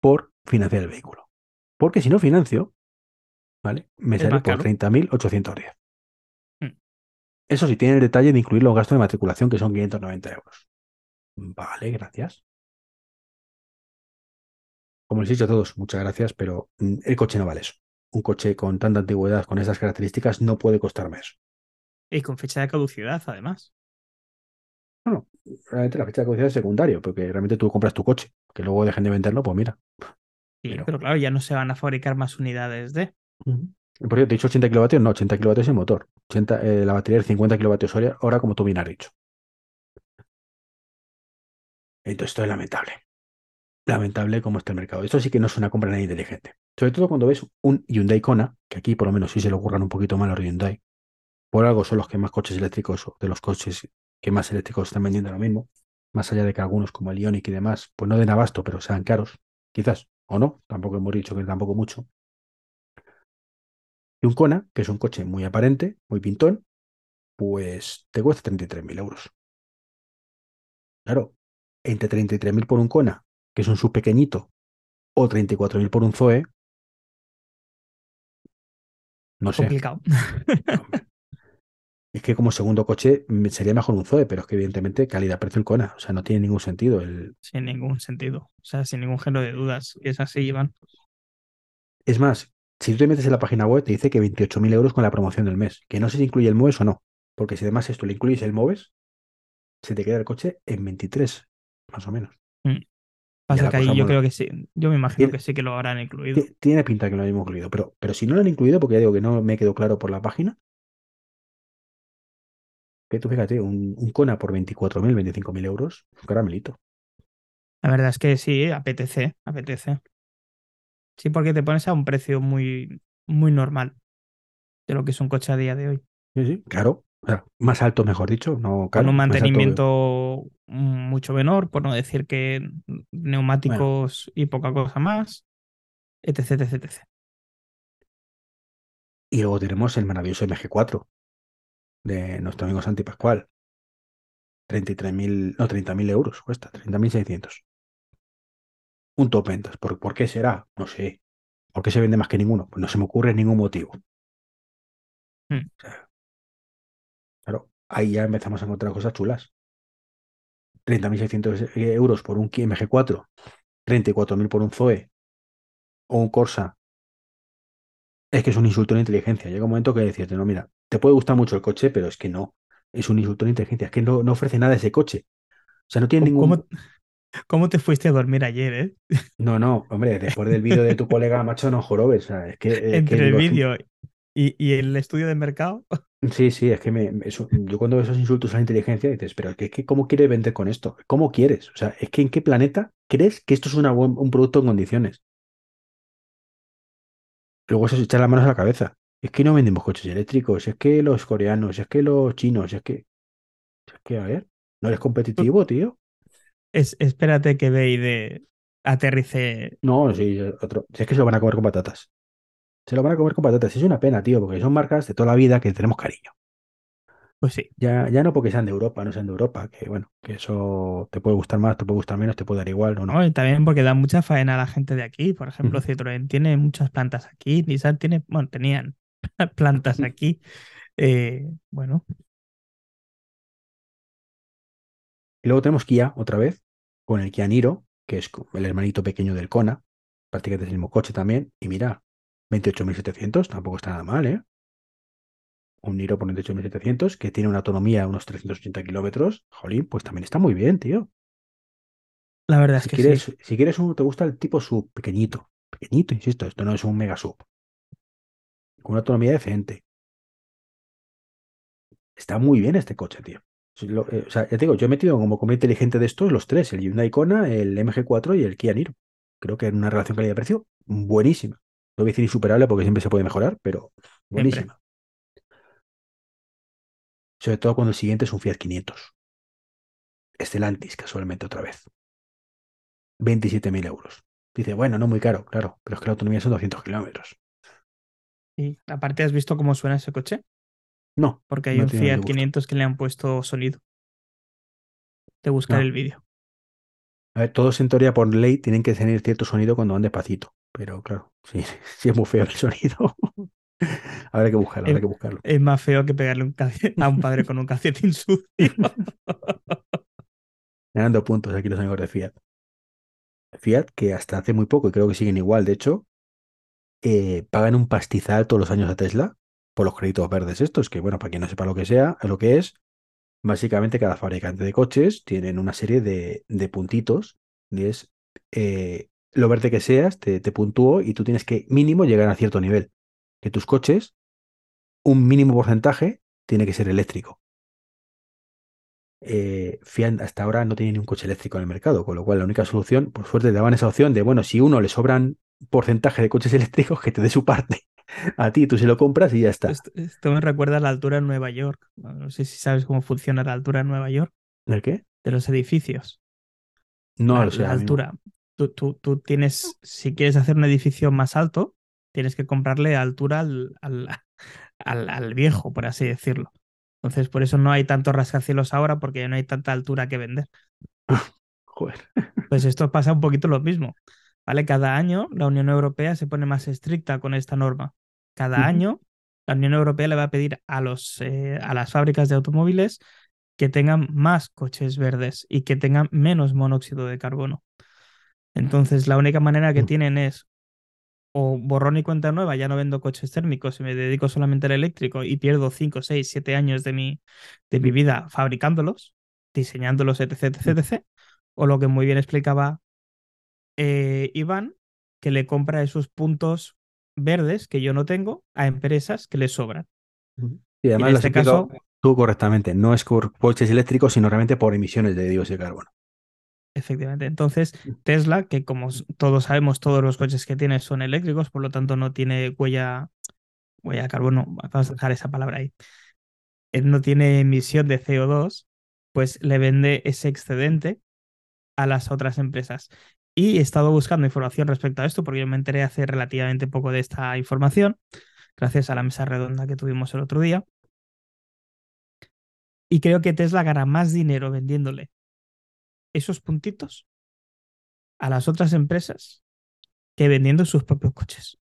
por financiar el vehículo. Porque si no financio, ¿vale? Me sale por caro. 30.810. Mm. Eso sí, tiene el detalle de incluir los gastos de matriculación, que son 590 euros. Vale, gracias. Como les he dicho a todos, muchas gracias, pero mm, el coche no vale eso. Un coche con tanta antigüedad, con esas características, no puede costarme eso. Y con fecha de caducidad, además. Bueno, realmente la fecha de caducidad es secundario, porque realmente tú compras tu coche. Que luego dejen de venderlo, pues mira. Sí, Pero- pero claro, ya no se van a fabricar más unidades de. Por cierto, te he dicho 80 kilovatios, no, 80 kilovatios el motor. 80, eh, la batería de 50 kilovatios hora, hora, como tú bien has dicho. Entonces, esto es lamentable. Lamentable cómo está el mercado. Esto sí que no es una compra nada inteligente. Sobre todo cuando ves un Hyundai Kona, que aquí por lo menos sí se le ocurran un poquito más a los Hyundai. Por algo son los que más coches eléctricos, o de los coches que más eléctricos están vendiendo ahora mismo. Más allá de que algunos como el Ioniq y demás, pues no den abasto, pero sean caros. Quizás, o no, tampoco hemos dicho que tampoco mucho. Y un Kona, que es un coche muy aparente, muy pintón, pues te cuesta 33.000 euros. Claro, entre 33.000 por un Kona, que es un sub pequeñito, o 34.000 por un Zoe, no sé. Complicado. hombre. Es que como segundo coche mm, sería mejor un Zoe, pero es que evidentemente calidad-precio el Kona, o sea, no tiene ningún sentido. El... sin ningún sentido. O sea, sin ningún género de dudas. Y es así, Iván. Es más, si tú te metes en la página web, te dice que 28.000 euros con la promoción del mes, que no sé si incluye el MOVES o no, porque si además esto le incluyes el MOVES, se te queda el coche en 23, más o menos. Pasa la que ahí yo mola. creo que sí. Yo me imagino Tiene- que sí que lo habrán incluido. Ti- Tiene pinta que lo hemos incluido, pero, pero si no lo han incluido, porque ya digo que no me quedó claro por la página, que tú fíjate, un, un Kona por 24.000, 25.000 euros, un caramelito. La verdad es que sí, apetece, apetece. Sí, porque te pones a un precio muy, muy normal de lo que es un coche a día de hoy. Sí, sí, claro. O sea, más alto, mejor dicho, no Con un mantenimiento mucho menor, por no decir que neumáticos y poca cosa más, etc, etc, etc. Y luego tenemos el maravilloso MG4 de nuestro amigo Santi Pascual. 33.000, no, 30.000 euros cuesta, 30.600. Un top ventas. ¿Por, ¿Por qué será? No sé. ¿Por qué se vende más que ninguno? Pues no se me ocurre ningún motivo. Hmm. O sea, claro, ahí ya empezamos a encontrar cosas chulas. 30.600 euros por un Kia MG4, 34.000 por un Zoe o un Corsa. Es que es un insulto a la inteligencia. Llega un momento que decirte, no, mira, te puede gustar mucho el coche, pero es que no. Es un insulto a la inteligencia. Es que no, no ofrece nada ese coche. O sea, no tiene ningún. ¿Cómo, cómo te fuiste a dormir ayer, eh? No, no, hombre, después del vídeo de tu colega, macho, no jorobes. O sea, es que, es que Entre el vídeo y, y el estudio de mercado. Sí, sí, es que me, eso- yo cuando veo esos insultos a la inteligencia dices, pero es que, es que ¿cómo quieres vender con esto? ¿Cómo quieres? O sea, es que ¿en qué planeta crees que esto es una buen- un producto en condiciones? Luego eso se echa las manos a la cabeza. Es que no vendemos coches eléctricos, es que los coreanos, es que los chinos, es que... Es que, a ver, no eres competitivo, tío. Es, espérate que de aterrice. No, sí, otro. Si es que se lo van a comer con patatas. Se lo van a comer con patatas. Es una pena, tío, porque son marcas de toda la vida que tenemos cariño. Pues sí. Ya, ya no porque sean de Europa, no sean de Europa, que bueno, que eso te puede gustar más, te puede gustar menos, te puede dar igual o no. ¿no? Y también porque da mucha faena a la gente de aquí. Por ejemplo. Citroën tiene muchas plantas aquí. Nissan tiene, bueno, tenían plantas aquí. Eh, bueno, Y luego tenemos Kia otra vez, con el Kia Niro, que es el hermanito pequeño del Kona, prácticamente es el mismo coche también. Y mira, 28.700, tampoco está nada mal, ¿eh? Un Niro por 28.700, que tiene una autonomía de unos 380 kilómetros. Jolín, pues también está muy bien, tío. La verdad es Si que quieres, sí. si quieres uno, te gusta el tipo sub, pequeñito. Pequeñito, insisto, esto no es un mega sub. Con una autonomía decente. Está muy bien este coche, tío. Lo- eh, o sea, ya te digo, yo he metido como comida inteligente de estos los tres, el Hyundai Kona, el MG4 y el Kia Niro. Creo que en una relación calidad-precio buenísima. No voy a decir insuperable porque siempre se puede mejorar, pero buenísima. Sobre todo cuando el siguiente es un Fiat 500. Stellantis, casualmente otra vez. 27.000 euros. Dice, bueno, no muy caro, claro, pero es que la autonomía son 200 kilómetros. Y aparte, ¿has visto cómo suena ese coche? No, Porque hay No un Fiat disgusto. 500 que le han puesto sonido. De buscar No. el vídeo. a ver, todos en teoría por ley tienen que tener cierto sonido cuando van despacito. Pero claro, sí, sí es muy feo el sonido. habrá que buscarlo, habrá que buscarlo. Es más feo que pegarle un a un padre con un calcetín sucio. Ganando puntos aquí los amigos de Fiat. Fiat, que hasta hace muy poco, y creo que siguen igual, de hecho, eh, pagan un pastizal todos los años a Tesla por los créditos verdes estos, que bueno, para quien no sepa lo que sea, lo que es, básicamente cada fabricante de coches tienen una serie de, de puntitos, y es eh, lo verde que seas, te, te puntúo y tú tienes que mínimo llegar a cierto nivel. Que tus coches, un mínimo porcentaje, tiene que ser eléctrico. Eh, Fiat hasta ahora no tiene ni un coche eléctrico en el mercado, con lo cual la única solución, por suerte, daban esa opción de, bueno, si uno le sobran porcentaje de coches eléctricos, que te dé su parte a ti, tú se lo compras y ya está. Esto, esto me recuerda a la altura en Nueva York. No sé si sabes cómo funciona la altura en Nueva York ¿El qué? de los edificios. No la, la altura. Tú, tú- tú tienes, si quieres hacer un edificio más alto, tienes que comprarle altura al, al, al- al viejo, por así decirlo. Entonces, por eso no hay tantos rascacielos ahora, porque ya no hay tanta altura que vender. Joder. Pues esto pasa un poquito lo mismo. ¿Vale? Cada año la Unión Europea se pone más estricta con esta norma. Cada año la Unión Europea le va a pedir a, los, eh, a las fábricas de automóviles que tengan más coches verdes y que tengan menos monóxido de carbono. Entonces, la única manera que tienen es o borrón y cuenta nueva, ya no vendo coches térmicos y me dedico solamente al eléctrico y pierdo 5, 6, 7 años de mi, de mi vida fabricándolos, diseñándolos, etc, etc, etc. O lo que muy bien explicaba eh, Iván, que le compra esos puntos verdes que yo no tengo a empresas que le sobran. Y además en lo has este explicado caso- tú correctamente. No es por coches eléctricos, sino realmente por emisiones de dióxido de carbono. Efectivamente. Entonces, Tesla, que como todos sabemos, todos los coches que tiene son eléctricos, por lo tanto no tiene huella, huella de carbono, vamos a dejar esa palabra ahí. Él no tiene emisión de CO2, pues le vende ese excedente a las otras empresas. Y he estado buscando información respecto a esto, porque yo me enteré hace relativamente poco de esta información, gracias a la mesa redonda que tuvimos el otro día. Y creo que Tesla gana más dinero vendiéndole esos puntitos a las otras empresas que vendiendo sus propios coches.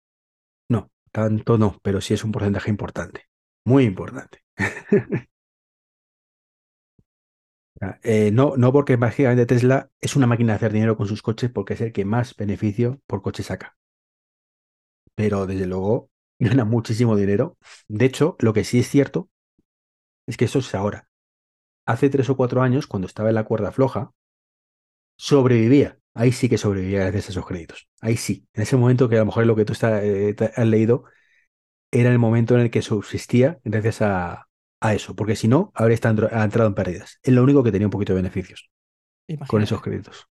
No, tanto no, pero sí es un porcentaje importante. Muy importante. Sea, eh, no, no porque básicamente Tesla es una máquina de hacer dinero con sus coches porque es el que más beneficio por coche saca. Pero desde luego gana muchísimo dinero. De hecho, lo que sí es cierto es que eso es ahora. Hace tres o cuatro años, cuando estaba en la cuerda floja, sobrevivía. Ahí sí que sobrevivía gracias a esos créditos. Ahí sí. En ese momento que a lo mejor es lo que tú está- eh, has leído era el momento en el que subsistía gracias a, a eso. Porque si no, habría estado- ha entrado en pérdidas. Es lo único que tenía un poquito de beneficios con esos créditos.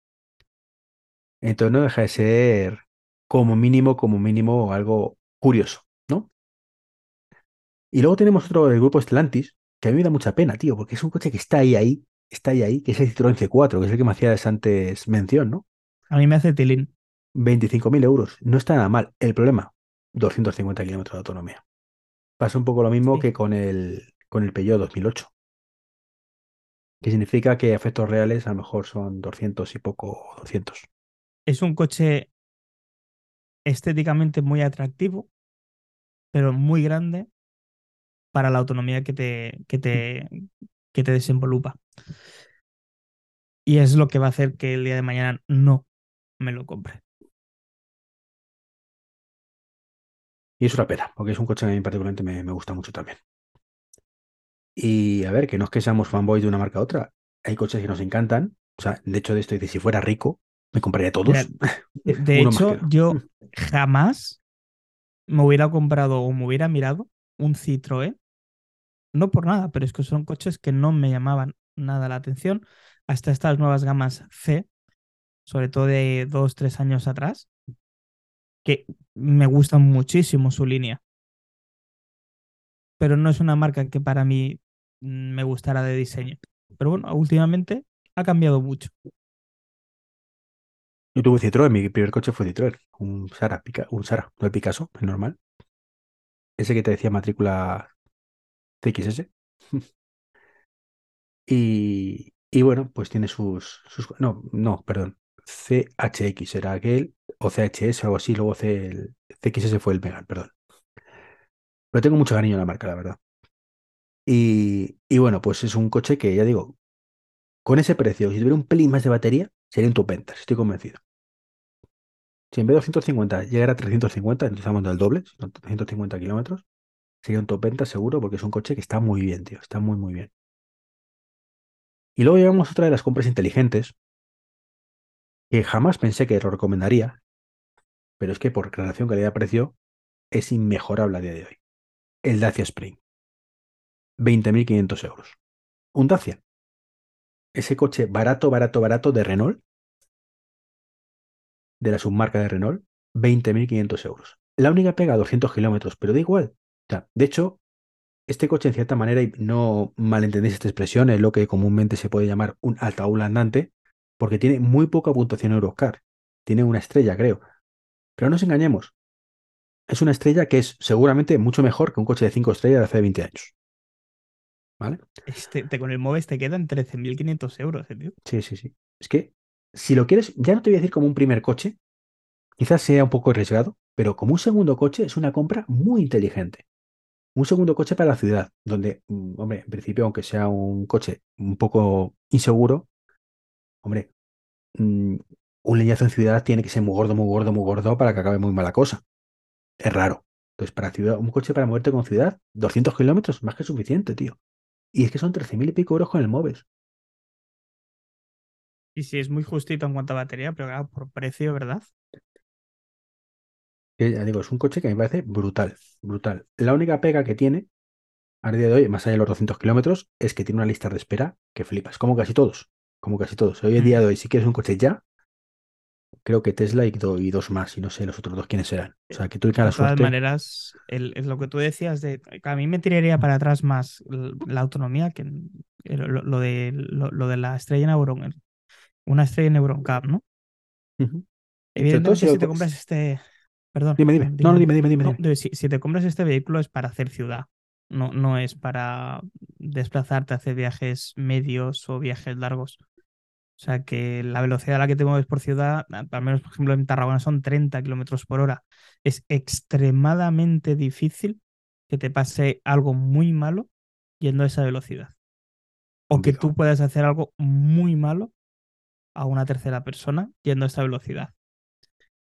Entonces no deja de ser como mínimo, como mínimo algo curioso, ¿no? Y luego tenemos otro del grupo Stellantis, que a mí me da mucha pena, tío, porque es un coche que está ahí, ahí, está ahí, ahí, que es el Citroën C4, que es el que me hacías antes mención, ¿no? A mí me hace tilín. 25.000 euros, no está nada mal. El problema, 250 kilómetros de autonomía. Pasa un poco lo mismo Sí. que con el, con el Peugeot 2008. Que significa que a efectos reales a lo mejor son 200 y poco, 200. Es un coche estéticamente muy atractivo, pero muy grande para la autonomía que te, que te, que te desenvolupa. Y es lo que va a hacer que el día de mañana no me lo compre. Y es una pena, porque es un coche que a mí particularmente me, me gusta mucho también. Y a ver, que no es que seamos fanboys de una marca a otra. Hay coches que nos encantan O sea, de hecho de esto dice, si fuera rico, me compraría todos. De, hecho, yo jamás me hubiera comprado o me hubiera mirado un Citroën. No por nada, pero es que son coches que no me llamaban nada la atención. Hasta estas nuevas gamas C, sobre todo de dos, tres años atrás, que me gustan muchísimo su línea. Pero no es una marca que para mí me gustara de diseño. Pero bueno, últimamente ha cambiado mucho. Yo tuve Citroën, mi primer coche fue Citroën, un Sara, Pica- un Sara, no el Picasso, el normal. Ese que te decía matrícula CXS. Y, y bueno, pues tiene sus, sus... No, no, perdón. CHX era aquel, o CHS o algo así, luego C, el CXS fue el Megan, perdón. Pero tengo mucho cariño a la marca, la verdad. Y, bueno, pues es un coche que, ya digo, con ese precio, si tuviera un pelín más de batería, sería un top ventas, estoy convencido. Si en vez de 250 llegara a 350, entonces estamos del doble, son 350 kilómetros, sería un top ventas seguro porque es un coche que está muy bien, tío, está muy, muy bien. Y luego llegamos a otra de las compras inteligentes, que jamás pensé que lo recomendaría, pero es que por relación calidad-precio es inmejorable a día de hoy. El Dacia Spring. 20.500 euros. Un Dacia. Ese coche barato, barato, barato de Renault, de la submarca de Renault, 20.500 euros. La única pega 200 kilómetros, pero da igual. O sea, de hecho, este coche en cierta manera, y no malentendéis esta expresión, es lo que comúnmente se puede llamar un altaúl andante, porque tiene muy poca puntuación Eurocar. Tiene una estrella, creo. Pero no nos engañemos. Es una estrella que es seguramente mucho mejor que un coche de 5 estrellas de hace 20 años. ¿Vale? Este, te, con el Moves te quedan 13.500 euros, eh, tío. Sí, sí, sí. Es que si lo quieres, ya no te voy a decir como un primer coche, quizás sea un poco arriesgado, pero como un segundo coche es una compra muy inteligente. Un segundo coche para la ciudad, donde, mm, hombre, en principio, aunque sea un coche un poco inseguro, hombre, mm, un leñazo en ciudad tiene que ser muy gordo, muy gordo, muy gordo para que acabe muy mala cosa. Es raro. Entonces, para ciudad, un coche para moverte con ciudad, 200 kilómetros, más que suficiente, tío. Y es que son 13.000 y pico euros con el Moves. Y sí, es muy justito en cuanto a batería, pero claro, por precio, ¿verdad? Ya digo, es un coche que me parece brutal, brutal. La única pega que tiene, a día de hoy, más allá de los 200 kilómetros, es que tiene una lista de espera que flipas, como casi todos, como casi todos. Hoy en día de hoy, si quieres un coche ya, creo que Tesla y, do- y dos más, y no sé los otros dos quiénes serán. O sea, que tú y De todas suerte. maneras, el- es lo que tú decías de que a mí me tiraría para atrás más la autonomía que lo, lo de, lo, lo de la estrella en Euron, una estrella en Euroncap, ¿no? Ujú. Evidentemente, si te co- compras este. Perdón. Dime, dime. No, no, dime, dime, dime. No, si te compras este vehículo es para hacer ciudad. No, no es para desplazarte a hacer viajes medios o viajes largos. O sea que la velocidad a la que te mueves por ciudad, al menos por ejemplo en Tarragona son 30 kilómetros por hora. Es extremadamente difícil que te pase algo muy malo yendo a esa velocidad. O que tú puedas hacer algo muy malo a una tercera persona yendo a esa velocidad.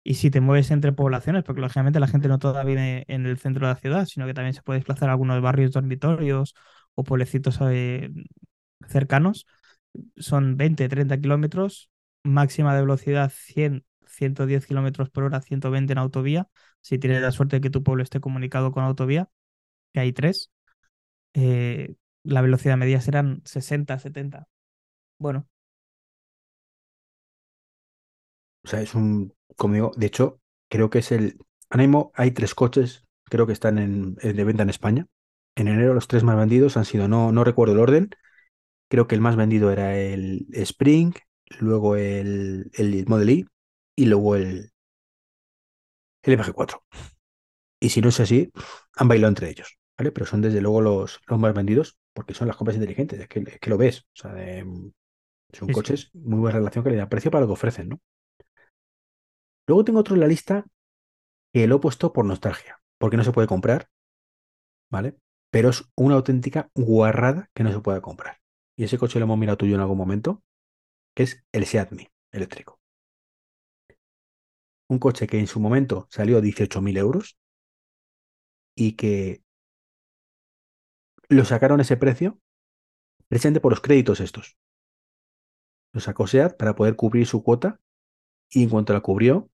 Y si te mueves entre poblaciones, porque lógicamente la gente no toda vive en el centro de la ciudad, sino que también se puede desplazar a algunos barrios dormitorios o pueblecitos eh, cercanos, son 20, 30 kilómetros, máxima de velocidad 100, 110 kilómetros por hora, 120 en autovía. Si tienes la suerte de que tu pueblo esté comunicado con autovía, que hay tres, eh, la velocidad media serán 60, 70. Bueno, O sea, es un, como de hecho, creo que es el. Mismo hay tres coches, creo que están en, en- de venta en España. En enero los tres más vendidos han sido, no, no recuerdo el orden, creo que el más vendido era el Spring, luego el, el Model Y y luego el, el MG4. Y si no es así, han bailado entre ellos, ¿vale? Pero son desde luego los, los más vendidos porque son las compras inteligentes, es que, es que lo ves. O sea, de- son Sí, sí. coches muy buena relación calidad-precio para lo que ofrecen, ¿no? Luego tengo otro en la lista que lo he puesto por nostalgia, porque no se puede comprar, ¿vale? Pero es una auténtica guarrada que no se puede comprar. Y ese coche lo hemos mirado tú y yo en algún momento, que es el Seat eléctrico. Un coche que en su momento salió a 18.000 euros y que lo sacaron ese precio precisamente por los créditos estos. Lo sacó SEAT para poder cubrir su cuota y en cuanto la cubrió,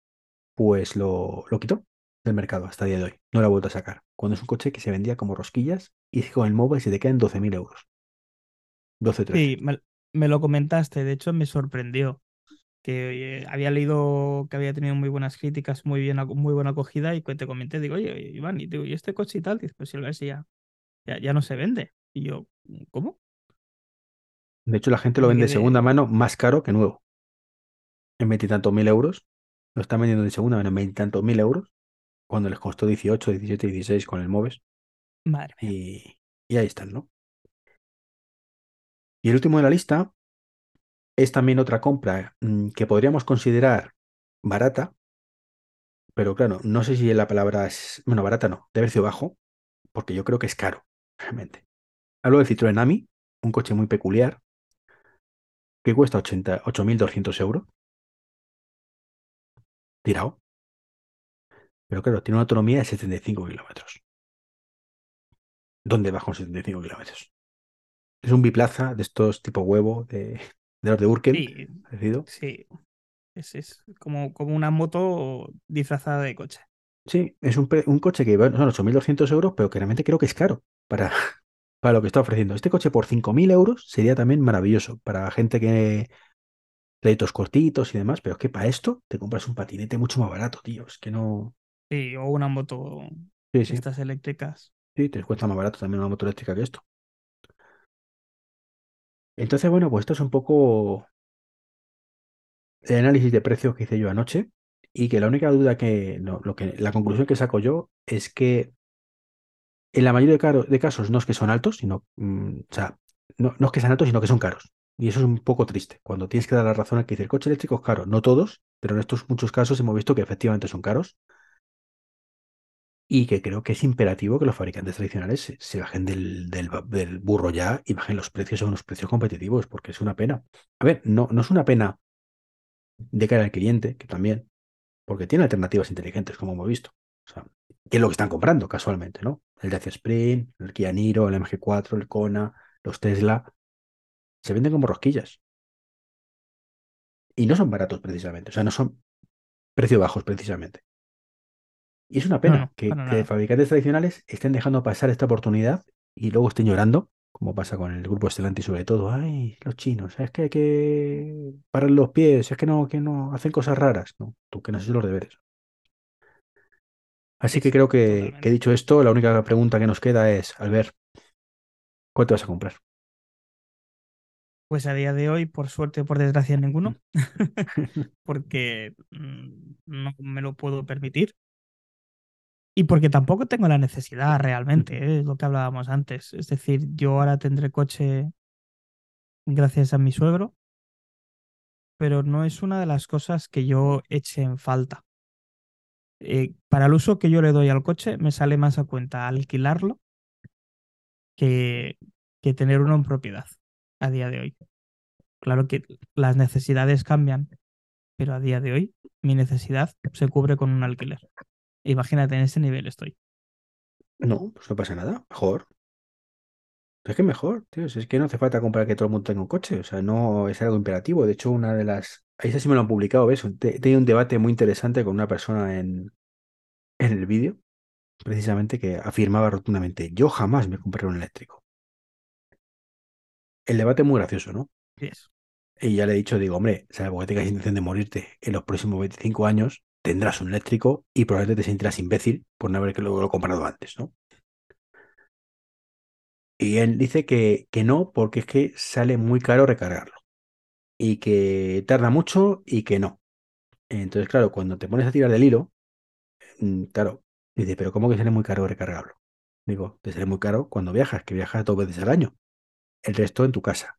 pues lo, lo quitó del mercado hasta el día de hoy. No lo ha vuelto a sacar. Cuando es un coche que se vendía como rosquillas y con el móvil se te quedan 12.000 euros. 12, 13. Sí, me, me lo comentaste, de hecho me sorprendió que eh, había leído que había tenido muy buenas críticas, muy bien, muy buena acogida y te comenté, digo, oye, Iván, ¿y, digo, ¿y este coche y tal? Dice, pues si a ver si ya, ya, ya no se vende. Y yo, ¿cómo? De hecho, la gente lo vende de segunda mano más caro que nuevo. En veintitantos mil euros. Lo están vendiendo de segunda mano en veintitantos mil euros. Cuando les costó 18, 17, 16 con el Moves. madre mía. Y, y ahí están, ¿no? Y el último de la lista es también otra compra mm, que podríamos considerar barata, pero claro, no sé si la palabra es, bueno, barata no, de precio bajo, porque yo creo que es caro, realmente. Hablo del Citroën Ami, un coche muy peculiar, que cuesta 80 8.200 euros, tirado, pero claro, tiene una autonomía de 75 kilómetros. ¿Dónde vas con 75 kilómetros? Es un biplaza de estos tipo huevo, de, de los de Urkel, Sí, sí, es, es como, como una moto disfrazada de coche. Sí, es un, un coche que bueno, son 8.200 euros, pero que realmente creo que es caro para, para lo que está ofreciendo. Este coche por 5.000 euros sería también maravilloso para gente que créditos cortitos y demás, pero es que para esto te compras un patinete mucho más barato, tío. Es que no. Sí, o una moto Sí, de sí, estas eléctricas. sí, te cuesta más barato también una moto eléctrica que esto. Entonces, bueno, pues esto es un poco el análisis de precios que hice yo anoche y que la única duda que, lo que, la conclusión que saco yo es que en la mayoría de casos no es que son altos, sino, mm, o sea, no, no es que sean altos, sino que son caros. Y eso es un poco triste, cuando tienes que dar la razón al que dice el coche eléctrico es caro. No todos, pero en estos muchos casos hemos visto que efectivamente son caros y que creo que es imperativo que los fabricantes tradicionales se, bajen del, del burro ya y bajen los precios a unos precios competitivos, porque es una pena. A ver, no, no es una pena de cara al cliente, que también, porque tiene alternativas inteligentes, como hemos visto. O sea, que es lo que están comprando casualmente, ¿no? El Dacia Spring, el Kia Niro, el MG4, el Kona, los Tesla, se venden como rosquillas. Y no son baratos precisamente, o sea, no son precios bajos precisamente. Y es una pena no, que, fabricantes tradicionales estén dejando pasar esta oportunidad y luego estén llorando, como pasa con el grupo Stellantis sobre todo. Ay, los chinos, es que hay que parar los pies, es que no, que no, hacen cosas raras. No, tú que no haces los deberes. Así Sí, que creo que, que dicho esto, la única pregunta que nos queda es, Albert, ¿cuál te vas a comprar? Pues a día de hoy, por suerte o por desgracia, ninguno, porque mm, no me lo puedo permitir. Y porque tampoco tengo la necesidad realmente, ¿eh? es lo que hablábamos antes. Es decir, yo ahora tendré coche gracias a mi suegro, pero no es una de las cosas que yo eche en falta. Eh, para el uso que yo le doy al coche, me sale más a cuenta alquilarlo que, que tener uno en propiedad a día de hoy. Claro que las necesidades cambian, pero a día de hoy mi necesidad se cubre con un alquiler. Imagínate, en ese nivel estoy. No, pues no pasa nada, mejor. Es que mejor, tío, es que no hace falta comprar que todo el mundo tenga un coche, o sea, no es algo imperativo. De hecho, una de las... Ahí sí me lo han publicado, ¿ves? He tenido un debate muy interesante con una persona en, en el vídeo, precisamente, que afirmaba rotundamente, yo jamás me compraré un eléctrico. El debate es muy gracioso, ¿no? Yes. Y ya le he dicho, digo, hombre, salvo que tengas intención de morirte en los próximos 25 años, tendrás un eléctrico y probablemente te sentirás imbécil por no haber que lo, lo comprado antes, ¿no? Y él dice que, que no, porque es que sale muy caro recargarlo y que tarda mucho y que no. Entonces, claro, cuando te pones a tirar del hilo, mm, claro, dice, pero ¿cómo que sale muy caro recargarlo? Digo, te sale muy caro cuando viajas, que viajas dos veces al año, el resto en tu casa.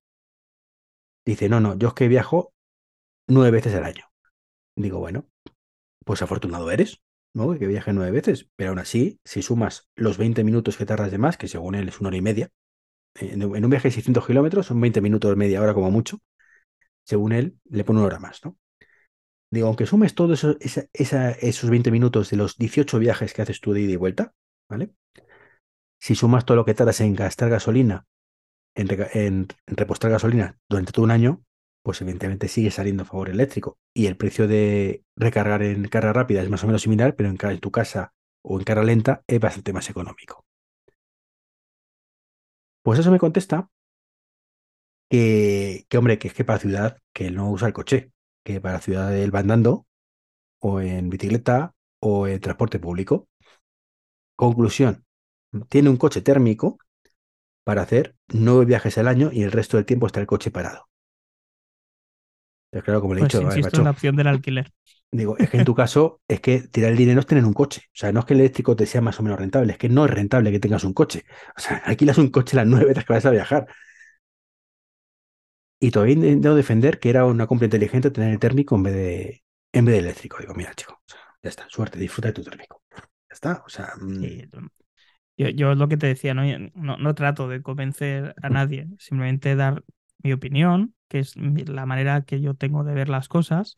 Dice, no, no, yo es que viajo nueve veces al año. Digo, bueno, pues afortunado eres, ¿no? Que viaje nueve veces, pero aún así, si sumas los 20 minutos que tardas de más, que según él es una hora y media, en, un viaje de 600 kilómetros son 20 minutos, media hora como mucho, según él, le pone una hora más, ¿no? Digo, aunque sumes todos eso, esos 20 minutos de los 18 viajes que haces tú de ida y vuelta, ¿vale? Si sumas todo lo que tardas en gastar gasolina, en, en repostar gasolina durante todo un año, pues evidentemente sigue saliendo a favor eléctrico. Y el precio de recargar en carga rápida es más o menos similar, pero en, tu casa o en carga lenta es bastante más económico. Pues eso me contesta que, que, hombre, que es que para ciudad, que no usa el coche, que para ciudad él va andando o en bicicleta o en transporte público. Conclusión, tiene un coche térmico para hacer nueve viajes al año y el resto del tiempo está el coche parado. Pero claro, como le he Pues dicho, "Vale, insisto macho, en la opción del alquiler. digo, es que en tu caso es que tirar el dinero es tener un coche. O sea, no es que el eléctrico te sea más o menos rentable, es que no es rentable que tengas un coche. O sea, alquilas un coche las nueve veces que vas a viajar. Y todavía he intentado defender que era una compra inteligente tener el térmico en vez de, en vez de eléctrico. Digo, mira, chico, o sea, ya está, suerte, disfruta de tu térmico. Ya está, o sea, mm, Sí, yo, yo lo que te decía, ¿no? No, no trato de convencer a nadie, simplemente dar mi opinión, que es la manera que yo tengo de ver las cosas,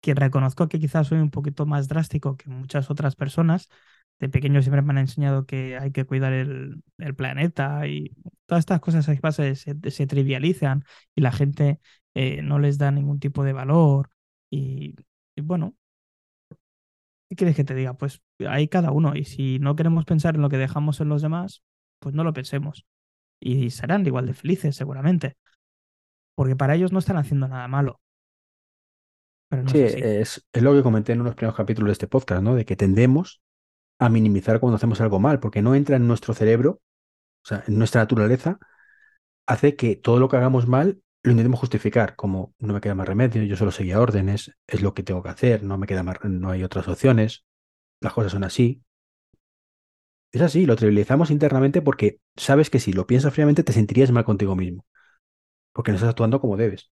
que reconozco que quizás soy un poquito más drástico que muchas otras personas. De pequeño siempre me han enseñado que hay que cuidar el, planeta y todas estas cosas se, se trivializan y la gente eh, no les da ningún tipo de valor. Y, y bueno, ¿Qué quieres que te diga? Pues hay cada uno. Y si no queremos pensar en lo que dejamos en los demás, pues no lo pensemos. Y serán igual de felices, seguramente. Porque para ellos no están haciendo nada malo. Pero no sí, es es lo que comenté en unos primeros capítulos de este podcast, ¿no? De que tendemos a minimizar cuando hacemos algo mal, porque no entra en nuestro cerebro, o sea, en nuestra naturaleza, hace que todo lo que hagamos mal lo intentemos justificar, como no me queda más remedio, yo solo seguía órdenes, es lo que tengo que hacer, no me queda más, no hay otras opciones, las cosas son así. Es así, lo trivializamos internamente porque sabes que si lo piensas fríamente te sentirías mal contigo mismo, porque no estás actuando como debes.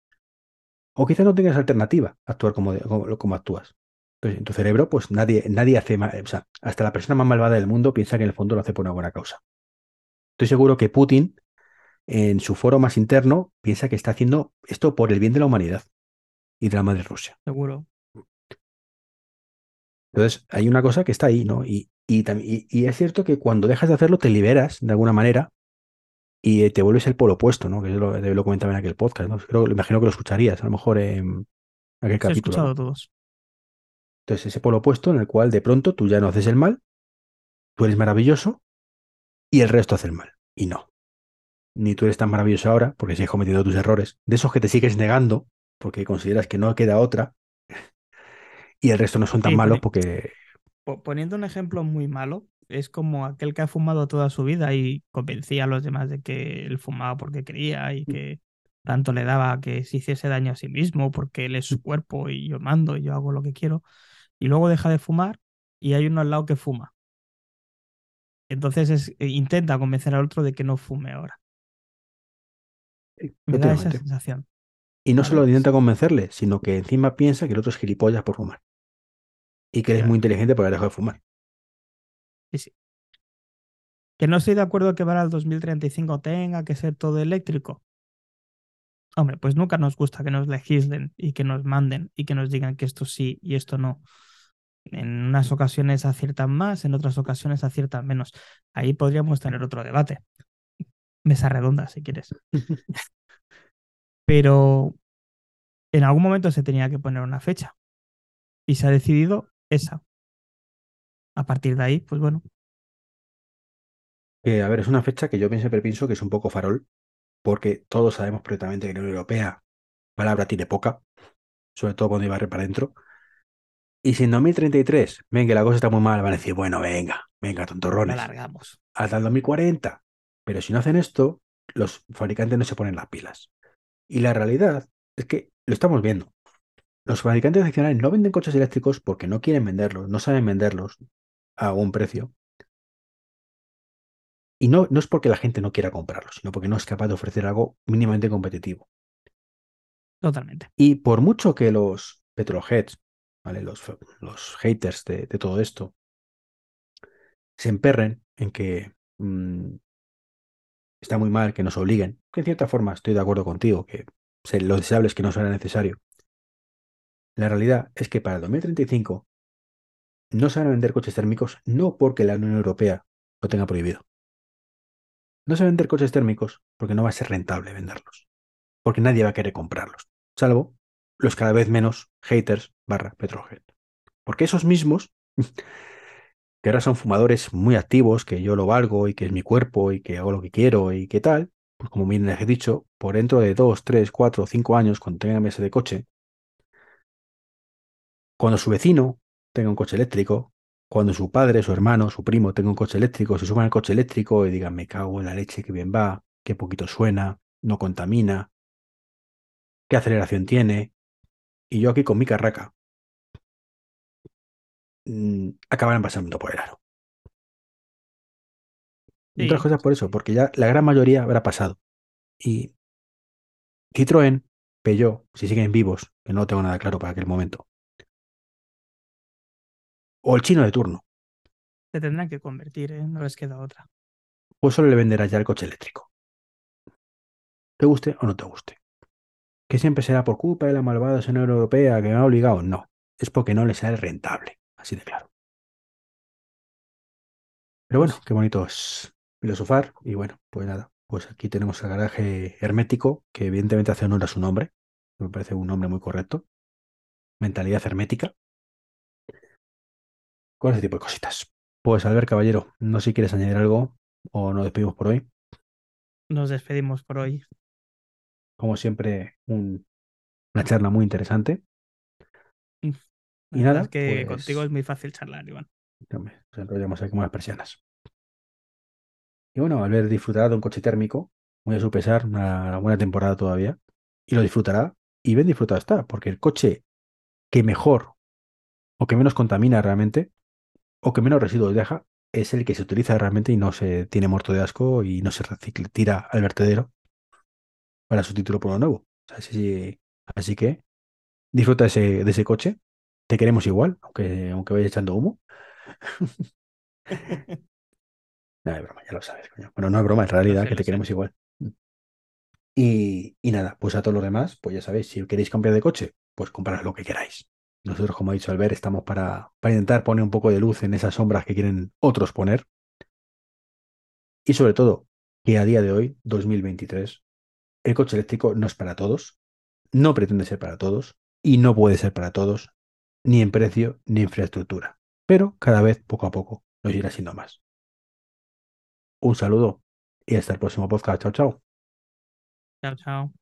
O quizás no tengas alternativa a actuar como, como, como actúas. Entonces, en tu cerebro, pues nadie, nadie hace mal, o sea, hasta la persona más malvada del mundo piensa que en el fondo lo hace por una buena causa. Estoy seguro que Putin, en su foro más interno, piensa que está haciendo esto por el bien de la humanidad y de la madre Rusia. Seguro. Entonces, hay una cosa que está ahí, ¿no? Y, y, tam- y- y es cierto que cuando dejas de hacerlo te liberas de alguna manera y eh, te vuelves el polo opuesto, ¿no? Que yo lo, lo comentaba en aquel podcast, ¿no? Creo, imagino que lo escucharías, a lo mejor en aquel he capítulo. ¿no? escuchado todos. Entonces, ese polo opuesto en el cual de pronto tú ya no haces el mal, tú eres maravilloso y el resto hace el mal. Y no. Ni tú eres tan maravilloso ahora porque sigues cometiendo tus errores, de esos que te sigues negando porque consideras que no queda otra, y el resto no son tan Sí, malos porque po- poniendo un ejemplo muy malo, es como aquel que ha fumado toda su vida y convencía a los demás de que él fumaba porque quería y que tanto le daba que se hiciese daño a sí mismo porque él es su cuerpo y yo mando y yo hago lo que quiero. Y luego deja de fumar y hay uno al lado que fuma. Entonces es- eh, intenta convencer al otro de que no fume ahora. Me da esa sensación. Y no solo intenta convencerle, sino que encima piensa que el otro es gilipollas por fumar. Y que eres Ya. muy inteligente por haber dejado de fumar. Sí. Que no estoy de acuerdo que para el 2035 tenga que ser todo eléctrico. Hombre, pues nunca nos gusta que nos legislen y que nos manden y que nos digan que esto sí y esto no. En unas ocasiones aciertan más, en otras ocasiones aciertan menos. Ahí podríamos tener otro debate. Mesa redonda, si quieres. Pero en algún momento se tenía que poner una fecha y se ha decidido esa. A partir de ahí, pues bueno, a ver, es una fecha que yo siempre pienso que es un poco farol, porque todos sabemos perfectamente que la Unión Europea palabra tiene poca, sobre todo cuando iba para adentro. Y si en 2033 ven que la cosa está muy mal, van a decir, bueno, venga, venga, tontorrones, alargamos. hasta el 2040. Pero si no hacen esto, los fabricantes no se ponen las pilas. Y la realidad es que lo estamos viendo. Los fabricantes nacionales no venden coches eléctricos porque no quieren venderlos, no saben venderlos a un precio. Y no, no es porque la gente no quiera comprarlos, sino porque no es capaz de ofrecer algo mínimamente competitivo. Totalmente. Y por mucho que los petrolheads, ¿vale? los, los haters de, de todo esto, se emperren en que mm, está muy mal que nos obliguen, que en cierta forma estoy de acuerdo contigo, que lo deseable es que no sea necesario. La realidad es que para el 2035 no se van a vender coches térmicos no porque la Unión Europea lo tenga prohibido. No se van a vender coches térmicos porque no va a ser rentable venderlos. porque nadie va a querer comprarlos, salvo los cada vez menos haters barra petrolhead. Porque esos mismos, que ahora son fumadores muy activos, que yo lo valgo y que es mi cuerpo y que hago lo que quiero y que tal, pues como bien les he dicho, por dentro de 2, 3, 4, 5 años, cuando tengan mesa de coche, cuando su vecino tenga un coche eléctrico, cuando su padre, su hermano, su primo tenga un coche eléctrico, se suban al coche eléctrico y digan, me cago en la leche, que bien va, qué poquito suena, no contamina, qué aceleración tiene, y yo aquí con mi carraca, mm, acabarán pasando por el aro. Sí, Otras cosas por eso, porque ya la gran mayoría habrá pasado. Y Citroën, Peugeot, si siguen vivos, que no tengo nada claro para aquel momento, o el chino de turno, se tendrán que convertir, ¿eh? No les queda otra. pues solo le venderás ya el coche eléctrico. Te guste o no te guste. Que siempre será por culpa de la malvada Unión Europea que me ha obligado. No, es porque no les sale rentable. Así de claro. Pero bueno, Pues- qué bonito es filosofar. Y bueno, pues nada, pues aquí tenemos el garaje hermético, que evidentemente hace honor a su nombre. Me parece un nombre muy correcto. Mentalidad hermética. Con ese tipo de cositas. Pues Albert Caballero, no sé si quieres añadir algo o nos despedimos por hoy. Nos despedimos por hoy. Como siempre, un- una charla muy interesante. La Y nada, es que pues- contigo es muy fácil charlar, Iván. Nos enrollamos ahí como las persianas. Y bueno, Albert disfrutará de un coche térmico, muy a su pesar, una buena temporada todavía, y lo disfrutará, y bien disfrutado está, porque el coche que mejor o que menos contamina realmente, o que menos residuos deja, es el que se utiliza realmente y no se tiene muerto de asco y no se recicla, tira al vertedero para sustituirlo por uno nuevo. O sea, sí, sí. Así que disfruta de ese, de ese coche, te queremos igual, aunque, aunque vaya echando humo. No, es broma, ya lo sabes, coño. Bueno, no es broma, en realidad, sé, que te sé. queremos igual. Y, y nada, pues a todos los demás, pues ya sabéis, si queréis cambiar de coche, pues comprad lo que queráis. Nosotros, como ha dicho Albert, estamos para, intentar poner un poco de luz en esas sombras que quieren otros poner. Y sobre todo, que a día de hoy, 2023, el coche eléctrico no es para todos, no pretende ser para todos y no puede ser para todos, ni en precio ni infraestructura. Pero cada vez, poco a poco, nos irá siendo más. Un saludo y hasta el próximo podcast. Chao, chao. Chao, chao.